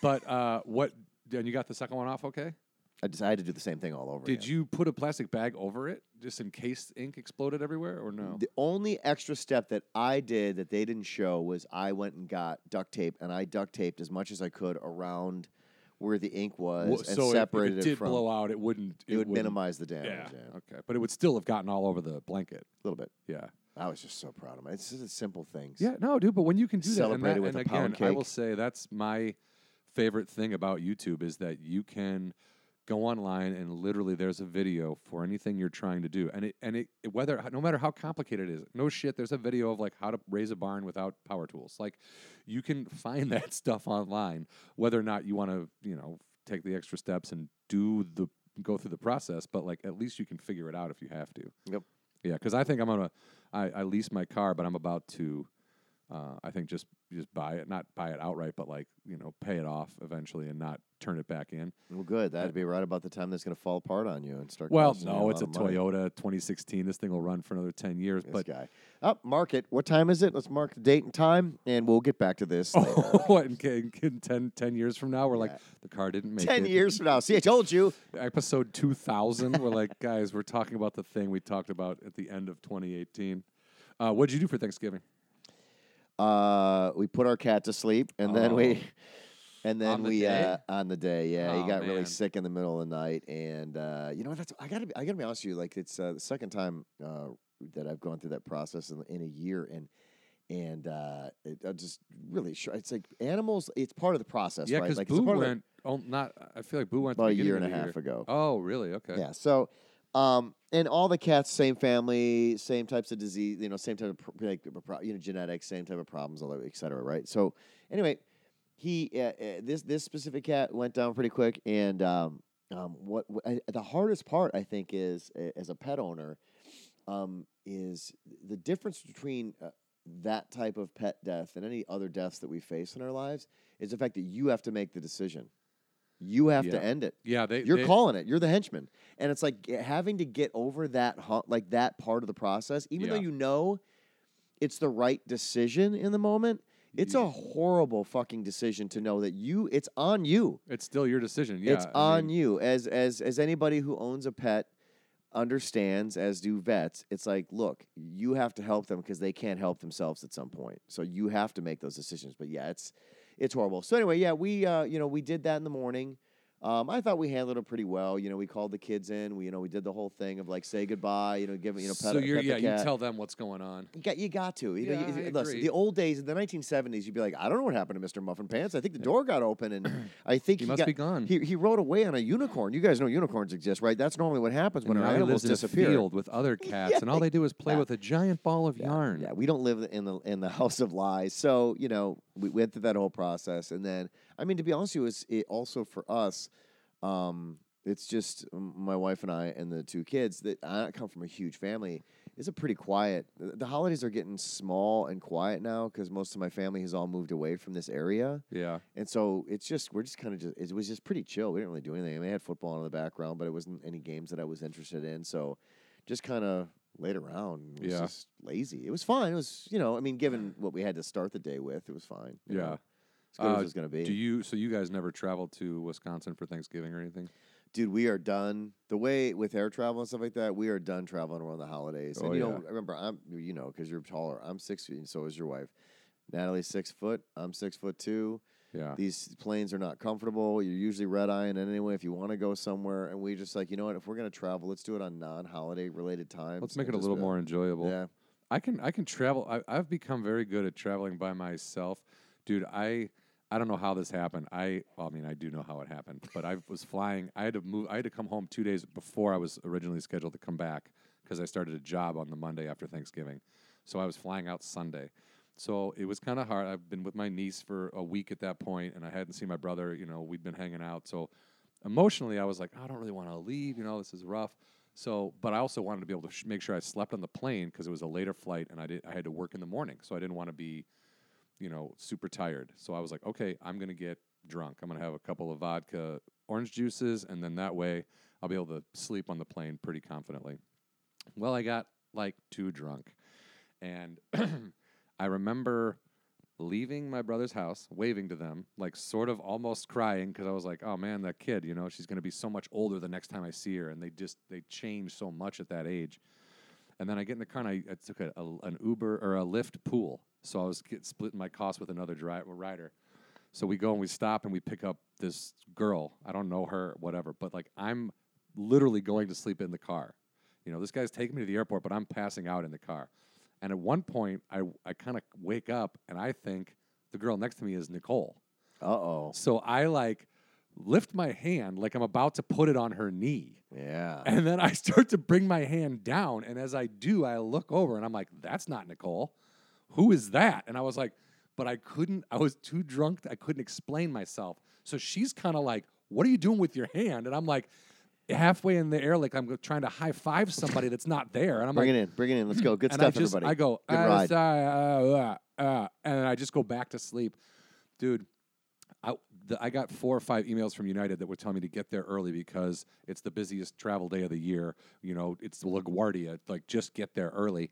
But uh, what? And you got the second one off, okay? I decided to do the same thing all over. Did again. you put a plastic bag over it just in case ink exploded everywhere, or no? The only extra step that I did that they didn't show was I went and got duct tape and I duct taped as much as I could around where the ink was Wha- and so separated if it did it from. blow out, it wouldn't. it would wouldn't- minimize the damage. Yeah. Yeah, Okay, but it would still have gotten all over the blanket. a little bit. Yeah. I was just so proud of him. It's just simple things. Yeah, no, dude. But when you can do that, and, Celebrate that, with and a pound again, I will say that's my favorite thing about YouTube is that you can go online and literally there's a video for anything you're trying to do, and it and it whether no matter how complicated it is, no shit. There's a video of like how to raise a barn without power tools. Like you can find that stuff online, whether or not you want to, you know, take the extra steps and do the go through the process. But like at least you can figure it out if you have to. Yep. Yeah, because I think I'm gonna. I, I lease my car, but I'm about to. Uh, I think just just buy it, not buy it outright, but like you know, pay it off eventually and not turn it back in. Well, good. That'd be right about the time that's going to fall apart on you and start. Well, no, it's a lot money. Toyota 2016. This thing will run for another 10 years. This but guy. Up, mark it. What time is it? Let's mark the date and time, and we'll get back to this what in, in, in 10, 10 years from now, we're like the car didn't make Ten it. years from now. See, I told you. Episode 2000, we're like, guys, we're talking about the thing we talked about at the end of 2018. Uh, what'd you do for Thanksgiving? Uh, we put our cat to sleep, and then Oh. we, and then On the we day? uh, on the day. Yeah, Oh, he got really man. sick in the middle of the night, and uh, you know that's I gotta be, I gotta be honest with you. Like it's uh, the second time uh, that I've gone through that process in, in a year, and and uh, it, I just really sure it's like animals. It's part of the process, yeah, right? because Like it's a Boo part of the- went. Oh, not. I feel like Boo went about a the year and a of the half ago. Oh, really? Okay. Yeah. So, um, and all the cats, same family, same types of disease, you know, same type of like you know genetics, same type of problems, all that, et cetera. Right. So, anyway, he uh, uh, this this specific cat went down pretty quick, and um, um, what, what I, the hardest part I think is as a pet owner, um, is the difference between. Uh, that type of pet death and any other deaths that we face in our lives is the fact that you have to make the decision. You have Yeah. to end it. Yeah, they. You're they, calling it. You're the henchman, and it's like having to get over that hump, like that part of the process, even though you know it's the right decision in the moment. It's a horrible fucking decision to know that you. It's on you. It's still your decision. Yeah, it's I on mean, you. As as as anybody who owns a pet understands, as do vets. It's like, look, you have to help them because they can't help themselves at some point. So you have to make those decisions. But yeah, it's it's horrible. So anyway, yeah, we uh, you know we did that in the morning. Um, I thought we handled it pretty well. You know, we called the kids in. We you know we did the whole thing of like say goodbye. You know, give you know pet, so you're pet yeah, the you tell them what's going on. You got, you got to. You know, Yeah, you- I listen, agree. the old days in the 1970s, you'd be like, I don't know what happened to Mr. Muffin Pants. I think the door got open, and I think He he, must got, be gone. He, he rode away on a unicorn. You guys know unicorns exist, right? That's normally what happens when and our animals disappear. field with other cats, Yeah, and all they do is play yeah. with a giant ball of yarn. Yeah, we don't live in the in the house of lies. So you know, we went through that whole process, and then I mean, to be honest with you, it's it also for us. Um, it's just my wife and I and the two kids that I come from a huge family. It's a pretty quiet. The the holidays are getting small and quiet now because most of my family has all moved away from this area. Yeah. And so it's just we're just kind of just it was just pretty chill. We didn't really do anything. I mean, I had football in the background, but it wasn't any games that I was interested in. So just kind of laid around. It was Yeah. just lazy. It was fine. It was you know I mean given what we had to start the day with, it was fine. Yeah. know, as good Uh, it was gonna be. Do you? So you guys never traveled to Wisconsin for Thanksgiving or anything? Dude, we are done. The way with air travel and stuff like that, we are done traveling around the holidays. Oh, and you know, yeah. remember, I'm you know because you're taller. I'm six feet, and so is your wife. Natalie's six foot. I'm six foot two. Yeah. These planes are not comfortable. You're usually red eyeing anyway if you want to go somewhere. And we just like, you know what? If we're gonna travel, let's do it on non-holiday related times. Let's make it a little more enjoyable. Yeah, I can I can travel. I, I've become very good at traveling by myself, dude. I I don't know how this happened. I well, I mean I do know how it happened, but I was flying. I had to move. I had to come home two days before I was originally scheduled to come back because I started a job on the Monday after Thanksgiving. So I was flying out Sunday. So it was kind of hard. I've been with my niece for a week at that point, and I hadn't seen my brother. You know, we'd been hanging out. So emotionally, I was like, I don't really want to leave. You know, this is rough. So, but I also wanted to be able to sh- make sure I slept on the plane because it was a later flight, and I did. I had to work in the morning, so I didn't want to be, you know, super tired. So I was like, okay, I'm gonna get drunk. I'm gonna have a couple of vodka orange juices, and then that way I'll be able to sleep on the plane pretty confidently. Well, I got like too drunk, and I remember leaving my brother's house, waving to them, like sort of almost crying because I was like, "Oh man, that kid, you know, she's going to be so much older the next time I see her." And they just they change so much at that age. And then I get in the car and I, I took a, a, an Uber or a Lyft pool, so I was get, splitting my cost with another dri- rider. So we go and we stop and we pick up this girl. I don't know her, whatever, but like I'm literally going to sleep in the car. You know, this guy's taking me to the airport, but I'm passing out in the car. And at one point, I I kind of wake up and I think the girl next to me is Nicole. Uh oh. So I like lift my hand like I'm about to put it on her knee. Yeah. And then I start to bring my hand down. And as I do, I look over and I'm like, that's not Nicole. Who is that? And I was like, but I couldn't, I was too drunk. I couldn't explain myself. So she's kind of like, what are you doing with your hand? And I'm like, halfway in the air, like I'm trying to high five somebody that's not there. And I'm Bring like, it in. Bring it in. Let's go. Good stuff, I just, everybody. I go, Good "Uh, ride. uh, uh, uh," and then I just go back to sleep, dude. I, the, I got four or five emails from United that were telling me to get there early because it's the busiest travel day of the year. You know, it's LaGuardia. Like, just get there early.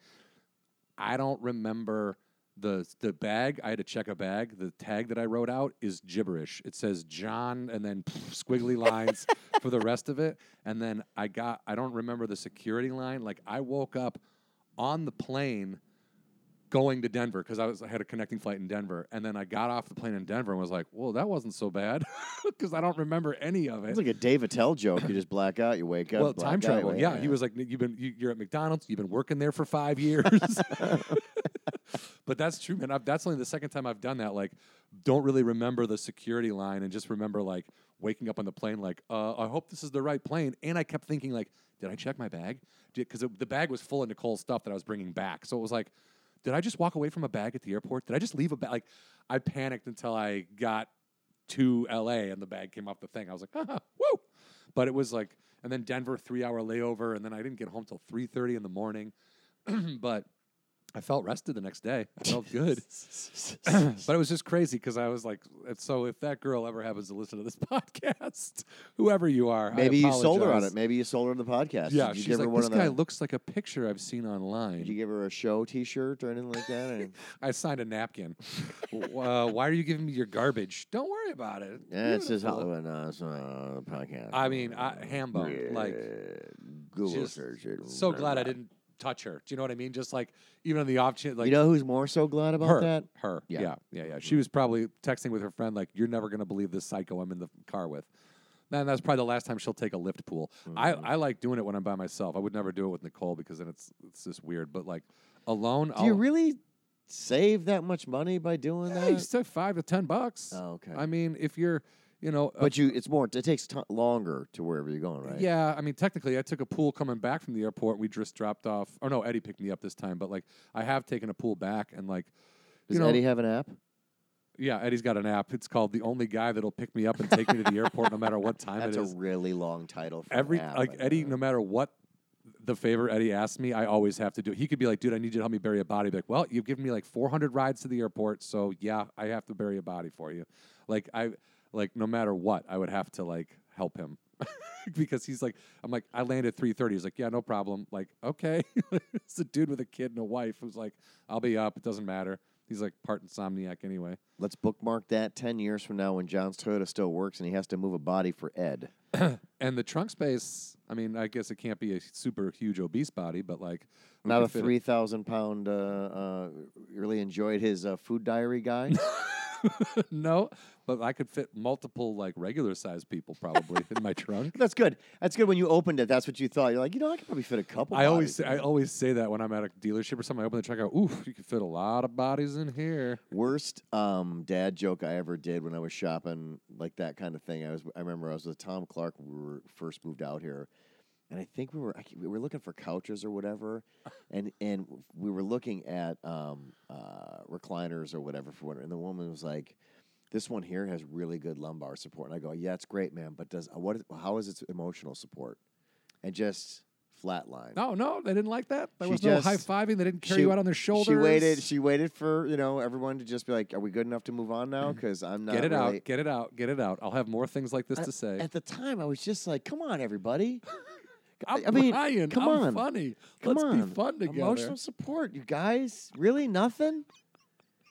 I don't remember the the bag. I had to check a bag. The tag that I wrote out is gibberish. It says John and then squiggly lines for the rest of it. And then I got I don't remember the security line. Like I woke up on the plane going to Denver because I was I had a connecting flight in Denver, and then I got off the plane in Denver and was like, "Well, that wasn't so bad," because I don't remember any of it. It's like a Dave Attell joke. You just black out. You wake up. well, time out, travel. wake- Yeah, he was like, "You've been you, you're at McDonald's. You've been working there for five years." but that's true, man. I've, that's only the second time I've done that. Like, don't really remember the security line, and just remember like waking up on the plane, like, uh, "I hope this is the right plane." And I kept thinking, like, "Did I check my bag?" Because the bag was full of Nicole's stuff that I was bringing back. So it was like, did I just walk away from a bag at the airport? Did I just leave a bag? Like, I panicked until I got to LA and the bag came off the thing. I was like, ah, woo! But it was like, and then Denver, three hour layover, and then I didn't get home till three thirty in the morning. but I felt rested the next day. I felt good. but it was just crazy because I was like, so if that girl ever happens to listen to this podcast, whoever you are, I Maybe you sold her on it. Maybe you sold her on the podcast. Yeah, Did you she's give her like, one this of guy the, looks like a picture I've seen online. Did you give her a show T-shirt or anything like that? Or- I signed a napkin. Uh, why are you giving me your garbage? Don't worry about it. yeah, it says Beautiful. Hollywood uh, it's, uh, podcast. I mean, I, ham bone. Like, Google just search it. so glad I didn't touch her. Do you know what I mean? Just like even on the off chance, like you know who's more so glad about her, that? her, Yeah. yeah. yeah, yeah, She was probably texting with her friend, like, "You're never gonna believe this psycho I'm in the car with." Man, that's probably the last time she'll take a Lyft pool. I, Mm-hmm. I like doing it when I'm by myself. I would never do it with Nicole because then it's it's just weird. But like alone, Do you I'll- really save that much money by doing Yeah, you that? save five to ten bucks. Oh, okay. I mean, if you're, you know, a but you, it's more. It takes ti longer to wherever you're going, right? Yeah, I mean, technically, I took a pool coming back from the airport. We just dropped off. Or no, Eddie picked me up this time, but like I have taken a pool back, and like, Does you know, Eddie have an app? yeah, Eddie's got an app. It's called "The Only Guy That'll Pick Me Up and Take Me to the Airport, no matter what time It Is. That's a really long title. For Every app, like Eddie, no matter what the favor Eddie asked me, I always have to do. it. He could be like, "Dude, I need you to help me bury a body." Be like, "Well, you've given me like 400 rides to the airport, so yeah, I have to bury a body for you." Like I, like no matter what, I would have to like help him because he's like, I'm like, I landed 3:30. He's like, "Yeah, no problem." Like, okay, it's a dude with a kid and a wife who's like, "I'll be up. It doesn't matter." He's like part insomniac anyway. Let's bookmark that ten years from now when John's Toyota still works and he has to move a body for Ed. And the trunk space, I mean, I guess it can't be a super huge obese body, but like Not a three thousand pound. Uh, uh, really enjoyed his uh, food diary guy. no, but I could fit multiple like regular sized people probably in my trunk. That's good. That's good. When you opened it, that's what you thought. You're like, you know, I could probably fit a couple. I always say, I always say that when I'm at a dealership or something. I open the truck, I go, "Oof, you can fit a lot of bodies in here." worst um, dad joke I ever did when I was shopping, like that kind of thing. I was. I remember I was with Tom Clark. when We were first moved out here, and I think we were we were looking for couches or whatever, and and we were looking at um, uh, recliners or whatever for whatever. And the woman was like. This one here has really good lumbar support, and I go, "Yeah, it's great, man. But does what? Is, how is its emotional support?" And just flatline. No, no, they didn't like that. There She was no high fiving. They didn't carry she- you out on their shoulders. She waited. She waited for you know everyone to just be like, "Are we good enough to move on now?" Because I'm not get it really- out, get it out, get it out. I'll have more things like this I- to say. At the time, I was just like, "Come on, everybody! I'm I mean, come I'm on. funny. Come Let's on, be fun together. Emotional support, you guys. Really, nothing."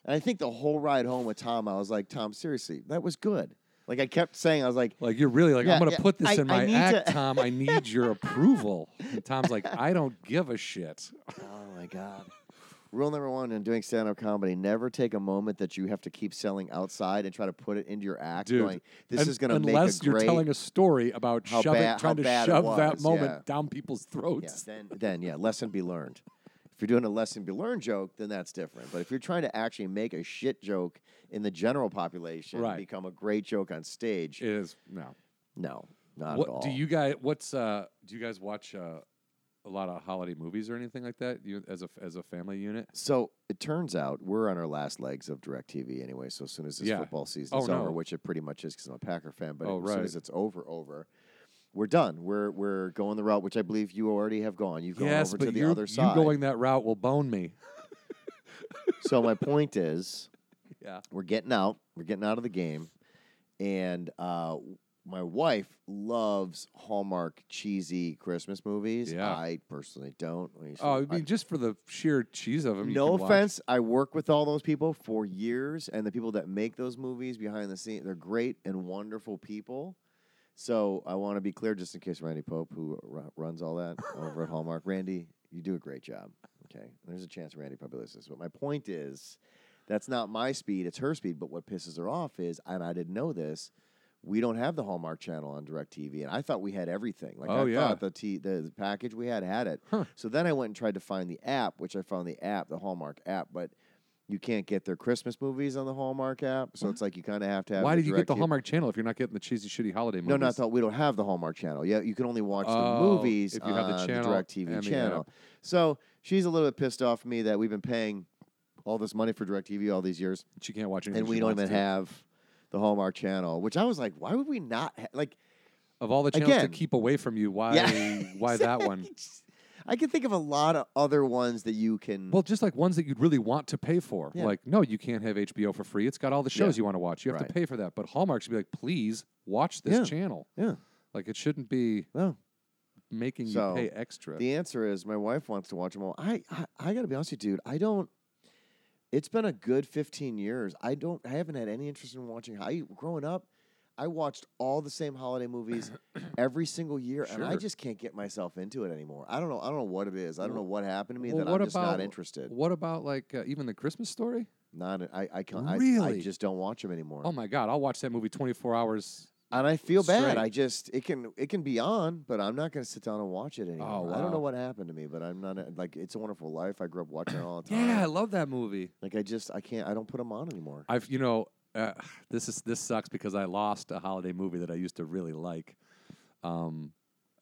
And I think the whole ride home with Tom, I was like, "Tom, seriously, that was good." Like I kept saying, I was like, Like you're really like, Yeah, I'm gonna yeah, put this I- in my act, to- Tom. I need your approval. And Tom's like, I don't give a shit. "Oh my god." Rule number one in doing stand-up comedy: never take a moment that you have to keep selling outside and try to put it into your act. Dude, going, this Un- is going to make a unless great. you're telling a story about How shoving, bad- trying to shove that moment yeah. down people's yeah, throats. then, then yeah, lesson be learned. If you're doing a lesson be learned joke, then that's different. But if you're trying to actually make a shit joke in the general population Right. become a great joke on stage, It is no. no, not What at all. do you guys? What's uh? Do you guys watch uh, a lot of holiday movies or anything like that? You as a as a family unit? So it turns out we're on our last legs of Directv anyway. So as soon as this Yeah. football season's Oh, over, no. which it pretty much is because I'm a Packer fan, but Oh, as soon as it's over, over, we're done. We're we're going the route which I believe you already have gone. You've gone yes, over to the other you side. going that route will bone me. so my point is, Yeah. we're getting out. We're getting out of the game, and uh, my wife loves Hallmark cheesy Christmas movies. Yeah. I personally don't. I mean, Oh, I I- mean, just for the sheer cheese of them. no offense, I work with all those people for years, and the people that make those movies behind the scenes, they're great and wonderful people. So I want to be clear, just in case Randy Pope, who ru- runs all that over at Hallmark, Randy, you do a great job. Okay, there's a chance Randy probably listens. But my point is, that's not my speed; it's her speed. But what pisses her off is, and I didn't know this. We don't have the Hallmark channel on DirecTV, and I thought we had everything. Like Oh, I yeah. thought the, t- the the package we had had it. Huh. So then I went and tried to find the app, which I found the app, the Hallmark app, but you can't get their Christmas movies on the Hallmark app. So it's like you kind of have to have. Why did you get the DirecTV Hallmark channel if you're not getting the cheesy, shitty holiday movies? No, no, I thought we don't have the Hallmark channel. Yeah, you can only watch the Oh, movies if you have the on channel DirecTV the channel. app. So she's a little bit pissed off at me that we've been paying all this money for DirecTV all these years, she can't watch anything. and we don't even to. have the Hallmark channel. Which I was like, why would we not? Ha-? Like, of all the channels Again. to keep away from you. Why? Yeah, why that one? I can think of a lot of other ones that you can. Well, just like ones that you'd really want to pay for. Yeah. Like, no, you can't have HBO for free. It's got all the shows Yeah. you want to watch. You have Right. to pay for that. But Hallmark should be like, please watch this Yeah. channel. yeah, Like, it shouldn't be no. making So, you pay extra. The answer is my wife wants to watch them all. I, I I got to be honest with you, dude. I don't. It's been a good fifteen years. I don't. I haven't had any interest in watching. I growing up, I watched all the same holiday movies every single year, and I Sure. just can't get myself into it anymore. I don't know. I don't know what it is. I don't know what happened to me well, that what I'm just not about- interested. what about like uh, even the Christmas story? Not. I. I can't. I, I Really? just don't watch them anymore. Oh my God, I'll watch that movie 24 hours. And I feel bad. I just it can it can be on, but I'm not going to sit down and watch it anymore. I don't know what happened to me, but I'm not like It's a Wonderful Life. I grew up watching it all the time. Yeah, I love that movie. Like I just I can't I don't put them on anymore. I've you know uh, this is this sucks because I lost a holiday movie that I used to really like, um,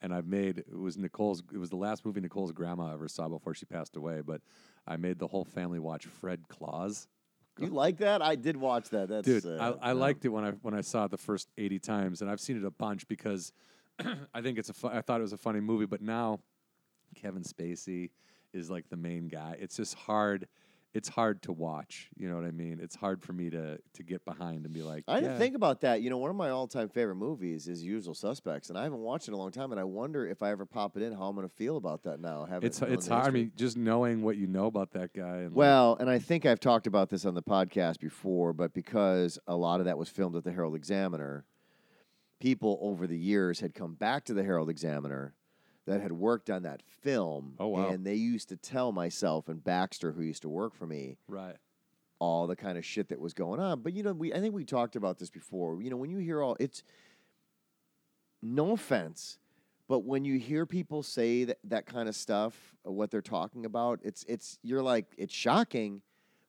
and I've made it was Nicole's it was the last movie Nicole's grandma ever saw before she passed away. But I made the whole family watch Fred Claus. You like that? I did watch that. That's Dude, uh, I, I liked it when I when I saw it the first eighty times, and I've seen it a bunch because I think it's a fu- I thought it was a funny movie, but now Kevin Spacey is like the main guy. It's just hard. It's hard to watch. You know what I mean? It's hard for me to to get behind and be like. I didn't yeah. think about that. You know, one of my all-time favorite movies is Usual Suspects, and I haven't watched it in a long time. And I wonder if I ever pop it in, how I'm going to feel about that now. Having It's it's hard. I mean, just knowing what you know about that guy. And like- Well, and I think I've talked about this on the podcast before, but because a lot of that was filmed at the Herald Examiner, people over the years had come back to the Herald Examiner that had worked on that film. Oh, wow. And they used to tell myself and Baxter, who used to work for me, right. all the kind of shit that was going on. But you know, we I think we talked about this before. You know, when you hear all it's no offense, but when you hear people say that, that kind of stuff, what they're talking about, it's it's you're like it's shocking,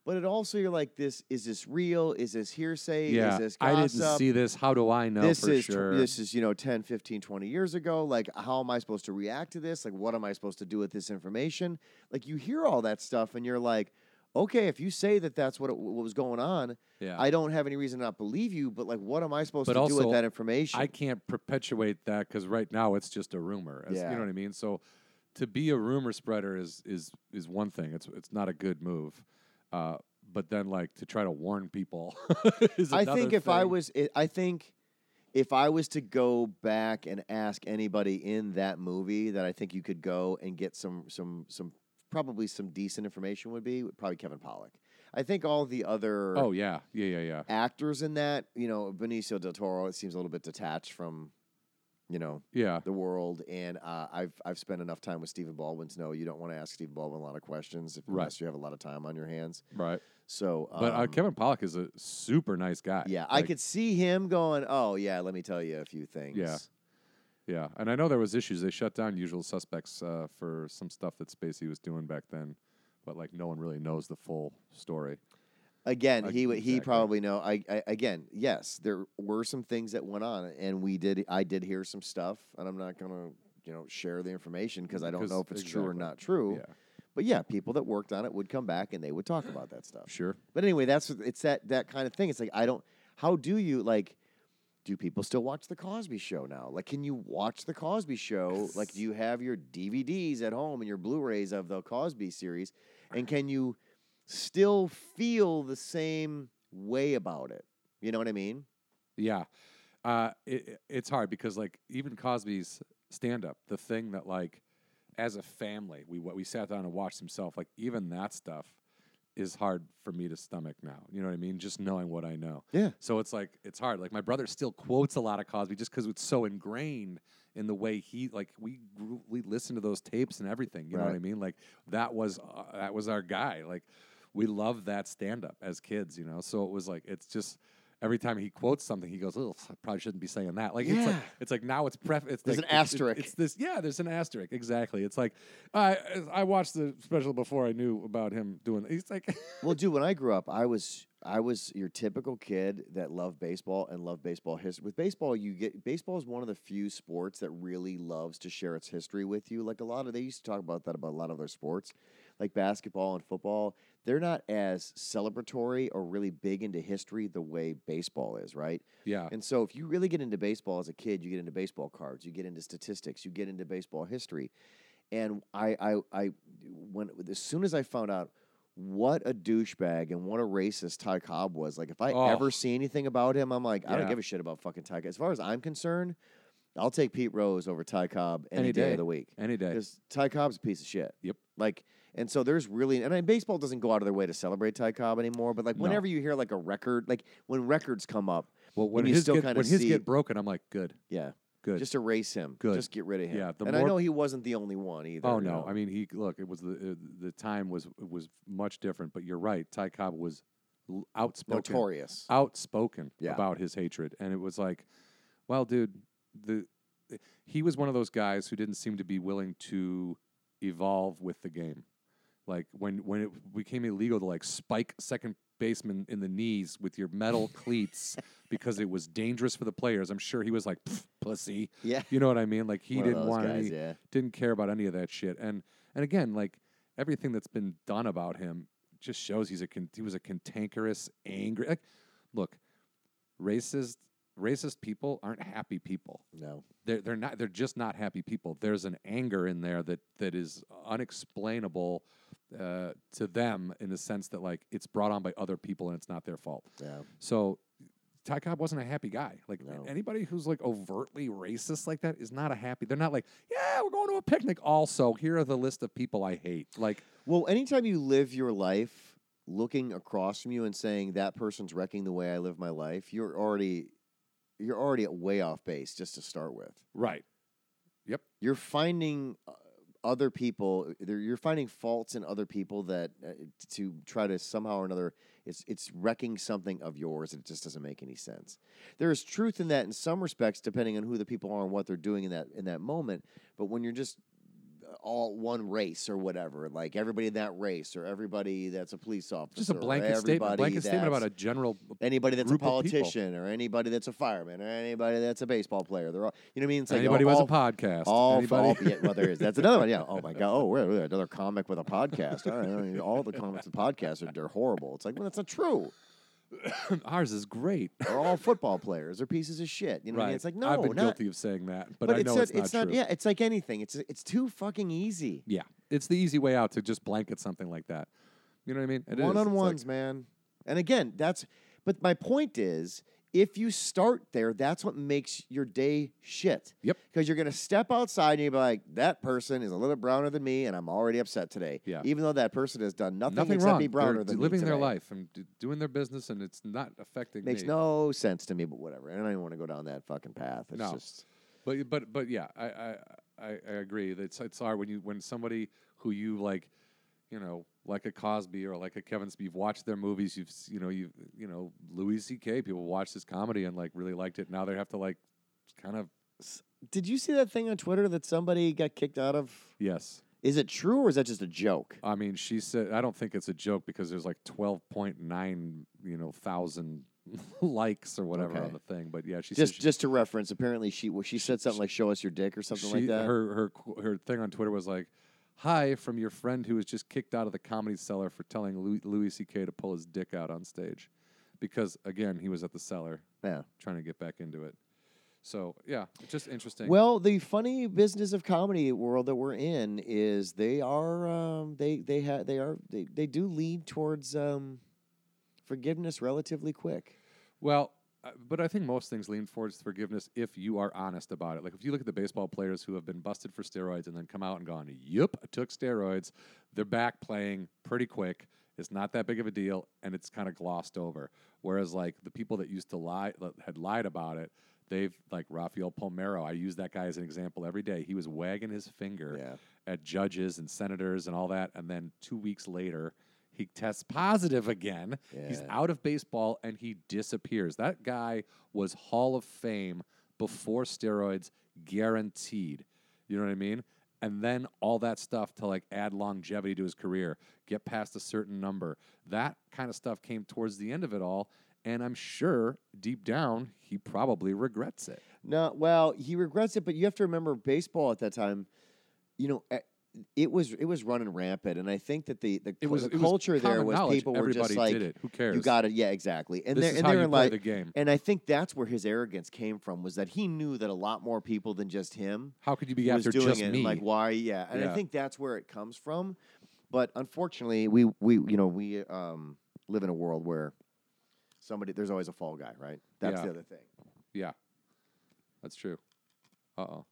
but it also you're like this is this real? Is this hearsay? Yeah, is this I gossip? didn't see this. How do I know this for is sure? this is you know 10 15 20 years ago like how am i supposed to react to this like what am i supposed to do with this information like you hear all that stuff and you're like okay if you say that that's what, it, what was going on yeah. i don't have any reason to not believe you but like what am i supposed But to do with that information I can't perpetuate that because right now it's just a rumor. as- Yeah. You know what I mean? So to be a rumor spreader is is is one thing. It's it's not a good move. Uh, but then like to try to warn people is I think if I was, i I think if I was to go back and ask anybody in that movie that I think you could go and get some, some, some, probably some decent information would be probably Kevin Pollak. I think all the other Oh yeah, yeah, yeah, yeah. actors in that, you know, Benicio del Toro, it seems a little bit detached from, you know, Yeah. the world. And uh, I've I've spent enough time with Stephen Baldwin to know you don't want to ask Stephen Baldwin a lot of questions if, Right. unless you have a lot of time on your hands. Right. So, But uh, um, Kevin Pollak is a super nice guy. yeah, I could see him going, "Oh yeah, let me tell you a few things." Yeah. Yeah, and I know there was issues. They shut down Usual Suspects uh, for some stuff that Spacey was doing back then. but like no one really knows the full story. Again, Like, he would he probably know. I, I again, yes, there were some things that went on, and we did. I did hear some stuff, and I'm not gonna you know share the information because I mm, don't know if it's true or not true. Yeah, But yeah, people that worked on it would come back and they would talk about that stuff. sure. But anyway, that's it's that that kind of thing. It's like I don't. How do you like? Do people still watch the Cosby Show now? Like, can you watch the Cosby Show? Like, do you have your DVDs at home and your Blu-rays of the Cosby series? And can you still feel the same way about it? You know what I mean? Yeah, uh, it, it- it's hard because like even Cosby's stand up, the thing that like as a family we we sat down and watched himself, like even that stuff is hard for me to stomach now. You know what I mean? Just knowing what I know. Yeah. So it's like it's hard. Like my brother still quotes a lot of Cosby just because it's so ingrained in the way he like we grew, we listened to those tapes and everything. You know what I mean? Like that was uh, that was our guy. Like we loved that stand up as kids. You know, so it was like it's just. Every time he quotes something, he goes, "Oh, I probably shouldn't be saying that." Like it's like it's like now it's pref. It's There's like, an it's- asterisk. It's this, yeah. There's an asterisk. Exactly. It's like I I watched the special before I knew about him doing. He's like, Well, dude, when I grew up, I was I was your typical kid that loved baseball and loved baseball history. With baseball, you get baseball is one of the few sports that really loves to share its history with you. Like a lot of they used to talk about that about a lot of their sports, like basketball and football. They're not as celebratory or really big into history the way baseball is, right? yeah, And so, if you really get into baseball as a kid, you get into baseball cards, you get into statistics, you get into baseball history. And I, I, I, when as soon as I found out what a douchebag and what a racist Ty Cobb was, like if I Oh. ever see anything about him, I'm like, I don't give a shit about fucking Ty. Cobb. As far as I'm concerned, I'll take Pete Rose over Ty Cobb any, Any day. day. of the week any day. because Ty Cobb's a piece of shit. Yep. Like, and so there's really, and I, baseball doesn't go out of their way to celebrate Ty Cobb anymore. But like, No. whenever you hear like a record, like when records come up, Well, when you his still get, when his see- get broken, I'm like, good, yeah, good. just erase him. Good. Just get rid of him. Yeah, the and I know he wasn't the only one either. oh you no, know. I mean, he look. It was the uh, the time was was much different. But you're right. Ty Cobb was outspoken, notorious. outspoken Yeah. about his hatred, and it was like, well, dude, the he was one of those guys who didn't seem to be willing to evolve with the game. Like when when it became illegal to like spike second baseman in the knees with your metal cleats because it was dangerous for the players. I'm sure he was like "Pff, pussy. Yeah. You know what I mean? Like he One didn't want guys, any, yeah. didn't care about any of that shit. And and again, like everything that's been done about him just shows he's a con- he was a cantankerous, angry. Like, look, racist racist people aren't happy people. No. They're they're not. They're just not happy people. There's an anger in there that that is unexplainable uh, to them in the sense that like it's brought on by other people and it's not their fault. Yeah. So Ty Cobb wasn't a happy guy. Like No. anybody who's like overtly racist like that is not a happy. They're not like, yeah, we're going to a picnic. Also, here are the list of people I hate. Like, Well, anytime you live your life looking across from you and saying that person's wrecking the way I live my life, you're already you're already way off base just to start with. right, yep, You're finding uh, other people. You're finding faults in other people that uh, to try to somehow or another. It's it's wrecking something of yours. and It just doesn't make any sense. There is truth in that in some respects, depending on who the people are and what they're doing in that in that moment. But when you're just all one race or whatever, like everybody in that race or everybody that's a police officer, just a blanket statement. Blanket statement about a general. anybody that's a politician or anybody that's a fireman or anybody that's a baseball player. They're all you know what I mean. It's like anybody who all, has a podcast. all, anybody. all yeah, well, there is. That's another one. Yeah. Oh my god. Oh, we're, we're another comic with a podcast. All, right, all the comics with podcasts are they're horrible. It's like, well, that's not true. Ours is great. They're all football players. They're pieces of shit. You know what I right. mean? It's like, no, I've been not. guilty of saying that, but, I it's know it's not true. Yeah, it's like anything. It's it's too fucking easy. Yeah, it's the easy way out to just blanket something like that. You know what I mean? It is. One on ones, man. And again, that's. But my point is, if you start there, that's what makes your day shit. Yep. Because you're gonna step outside and you'll be like, that person is a little bit browner than me, and I'm already upset today. Yeah. Even though that person has done nothing, Nothing except wrong. be browner They're than me living their life and d- doing their business, and it's not affecting Makes me. no sense to me, but whatever. And I don't want to go down that fucking path. It's No. just But but but yeah, I I, I, I agree. It's it's hard when you when somebody who you like, you know, like a Cosby or like a Kevin Smith, you've watched their movies. You've you know you you know Louis C.K. People watched his comedy and like really liked it. Now they have to like kind of Did you see that thing on Twitter that somebody got kicked out of? yes Is it true or is that just a joke? I mean, she said, I don't think it's a joke because there's like 12.9, you know, thousand likes or whatever Okay. on the thing. But yeah, she Just she, just to reference, apparently she well, she said something like "show us your dick" or something like that. Her her her thing on Twitter was like, "Hi from your friend who was just kicked out of the comedy cellar for telling Louis, Louis C.K. to pull his dick out on stage, because again he was at the cellar yeah. trying to get back into it." So yeah, it's just interesting. Well, the funny business of comedy world that we're in is they are um, they they ha- they are they, they do lead towards um, forgiveness relatively quick. Well, uh, but I think most things lean towards forgiveness if you are honest about it. Like if you look at the baseball players who have been busted for steroids and then come out and gone, "Yep, I took steroids." They're back playing pretty quick. It's not that big of a deal, and it's kind of glossed over. Whereas like the people that used to lie that had lied about it, they've like Rafael Palmeiro. I use that guy as an example every day. He was wagging his finger Yeah. at judges and senators and all that, and then two weeks later. He tests positive again. He's out of baseball and he disappears. That guy was Hall of Fame before steroids, guaranteed. You know what I mean? And then all that stuff to like add longevity to his career, get past a certain number. That kind of stuff came towards the end of it all. And I'm sure deep down, he probably regrets it. No, well, he regrets it, but you have to remember baseball at that time. You know, it was it was running rampant, and I think that the the, It was, the culture was there was people were just like. Who cares? "You got it, yeah, exactly." And This they're and they're like, the game. and I think that's where his arrogance came from was that he knew that a lot more people than just him How could you be after doing just it. me? Like why? Yeah, and I think that's where it comes from. But unfortunately, we we you know we um, live in a world where somebody there's always a fall guy, right? That's Yeah. the other thing. yeah, that's true. Uh oh.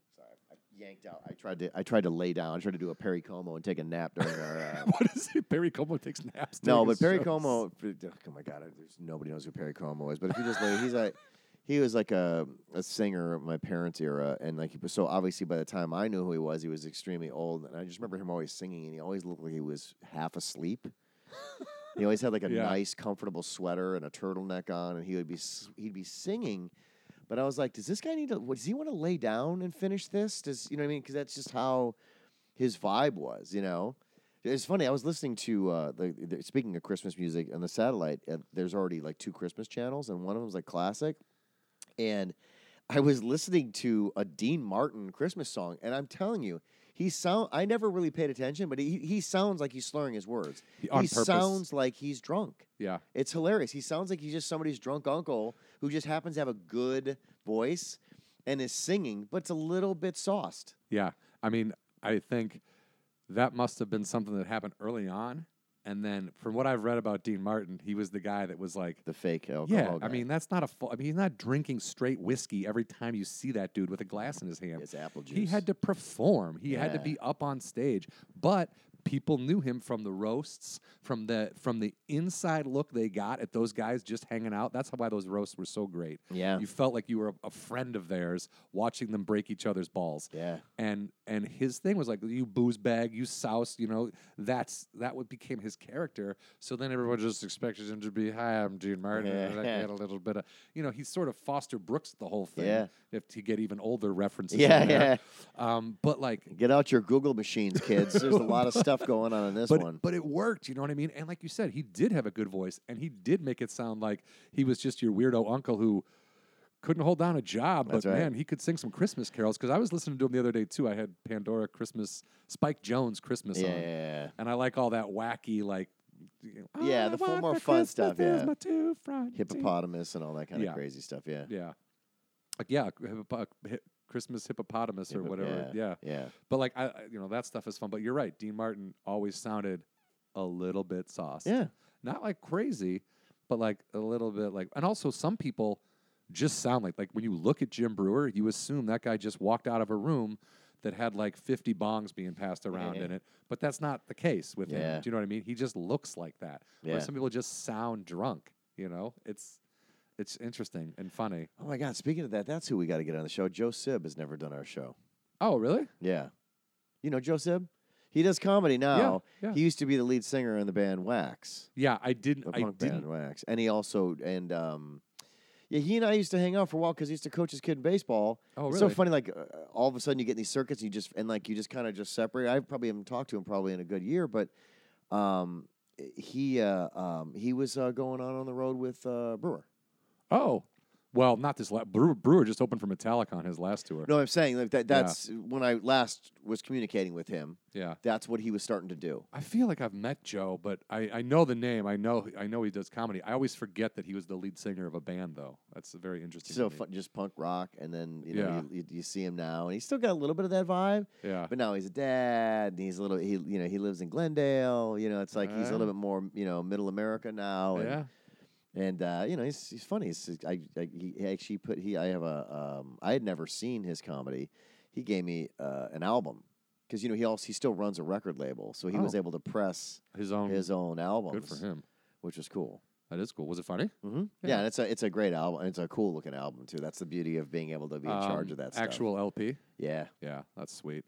Yanked out. I tried to I tried to lay down. I tried to do a Perry Como and take a nap during our. Uh, what is it? Barry Como takes naps. no, but Perry shows. Como. Oh my God, there's nobody knows who Perry Como is. But if you just lay, he's like. He was like a, a singer of my parents' era, and like he was so obviously by the time I knew who he was, he was extremely old. And I just remember him always singing, and he always looked like he was half asleep. he always had like a Yeah. nice, comfortable sweater and a turtleneck on, and he would be he'd be singing. But I was like, does this guy need to? Does he want to lay down and finish this? Does you know what I mean? Because that's just how his vibe was, you know. It's funny. I was listening to uh, the, the speaking of Christmas music on the satellite. Uh, there's already like two Christmas channels, and one of them is like classic. And I was listening to a Dean Martin Christmas song, and I'm telling you, he sound. I never really paid attention, but he he sounds like he's slurring his words. He- on he purpose. sounds like he's drunk. Yeah. It's hilarious. He sounds like he's just somebody's drunk uncle who just happens to have a good voice and is singing, but it's a little bit sauced. Yeah. I mean, I think that must have been something that happened early on. And then from what I've read about Dean Martin, he was the guy that was like, The fake alcohol. yeah, I guy. mean, that's not a full, I mean, he's not drinking straight whiskey every time you see that dude with a glass in his hand. it's apple juice. He had to perform. He had to Yeah. be up on stage. But people knew him from the roasts, from the from the inside look they got at those guys just hanging out. That's why those roasts were so great. Yeah. You felt like you were a, a friend of theirs watching them break each other's balls. Yeah. And and his thing was like you booze bag, you souse, you know, that's that what became his character. So then everyone just expected him to be, hi, I'm Dean Martin. and I Yeah. a little bit of you know, he's sort of Foster Brooks the whole thing. Yeah. If to get even older references. Yeah, yeah. Um, but like Get out your Google machines, kids. There's a lot of stuff going on in this but one. but it worked, you know what I mean? And like you said, he did have a good voice, and he did make it sound like he was just your weirdo uncle who couldn't hold down a job. That's but right. man, he could sing some Christmas carols. Because I was listening to him the other day too. I had Pandora Christmas, Spike Jones Christmas Yeah, on, yeah, and I like all that wacky like. you know, Yeah, "I the full more fun Christmas stuff, yeah. hippopotamus and all that kind Yeah. of crazy stuff. Yeah. Yeah, like yeah, Christmas hippopotamus or whatever. yeah, yeah. Yeah. But like I, you know, that stuff is fun. But you're right. Dean Martin always sounded a little bit sauced. Yeah. Not like crazy, but like a little bit like. And also, some people just sound like like when you look at Jim Breuer, you assume that guy just walked out of a room that had like 50 bongs being passed around Yeah. in it. But that's not the case with Yeah. him. Do you know what I mean? He just looks like that. Yeah. Where some people just sound drunk. You know, it's it's interesting and funny. Oh my God! Speaking of that, that's who we got to get on the show. Joe Sib has never done our show. Oh, really? Yeah. You know Joe Sib? He does comedy now. yeah. He used to be the lead singer in the band Wax, Yeah, I didn't. the I punk didn't. band Wax, and he also and um, Yeah, he and I used to hang out for a while because he used to coach his kid in baseball. Oh, really? It's so funny, like uh, all of a sudden you get in these circuits, and you just and like you just kind of just separate. I probably haven't talked to him probably in a good year, but um, he uh, um, he was uh, going on on the road with uh, Breuer. Oh, well, not this. La- Breuer, Breuer just opened for Metallica on his last tour. No, I'm saying like that. That's when I last was communicating with him. Yeah. That's what he was starting to do. I feel like I've met Joe, but I, I know the name. I know I know he does comedy. I always forget that he was the lead singer of a band, though. That's very interesting. So to me. fun, just punk rock, and then you know you, you, you see him now, and he's still got a little bit of that vibe. Yeah. But now he's a dad, and he's a little. He you know he lives in Glendale. You know, it's like he's a little Uh. bit more you know middle America now. And, yeah. And uh, you know he's he's funny. He's, I, I he actually put he I have a um I had never seen his comedy. He gave me uh, an album because you know he also he still runs a record label, so he was Oh. able to press His own. his own albums. good for him. which was cool. That is cool. Was it funny? Mm-hmm. Yeah. Yeah. and it's a it's a great album. and It's a cool looking album too. That's the beauty of being able to be in charge Um, of that stuff. Actual LP. yeah, Yeah, that's sweet.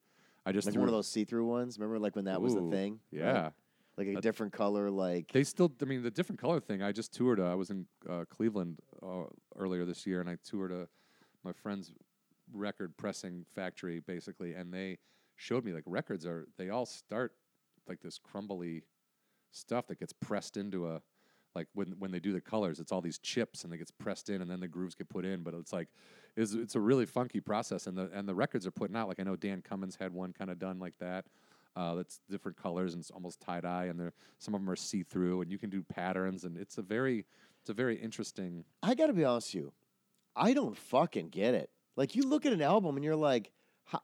I just like threw one of those see through ones. Remember, like when that was the Ooh, thing. right? Like a different color. Like They still, I mean, the different color thing. I just toured. Uh, I was in uh, Cleveland uh, earlier this year, and I toured a my friend's record pressing factory, basically, and they showed me like records are. They all start like this crumbly stuff that gets pressed into a like when when they do the colors, it's all these chips and it gets pressed in, and then the grooves get put in. But it's like it's it's a really funky process, and the and the records are putting out. Like I know Dan Cummins had one kind of done like that. Uh, that's different colors and it's almost tie dye, and they're some of them are see through, and you can do patterns, and it's a very it's a very interesting. I got to be honest with you, I don't fucking get it. Like you look at an album and you're like, how,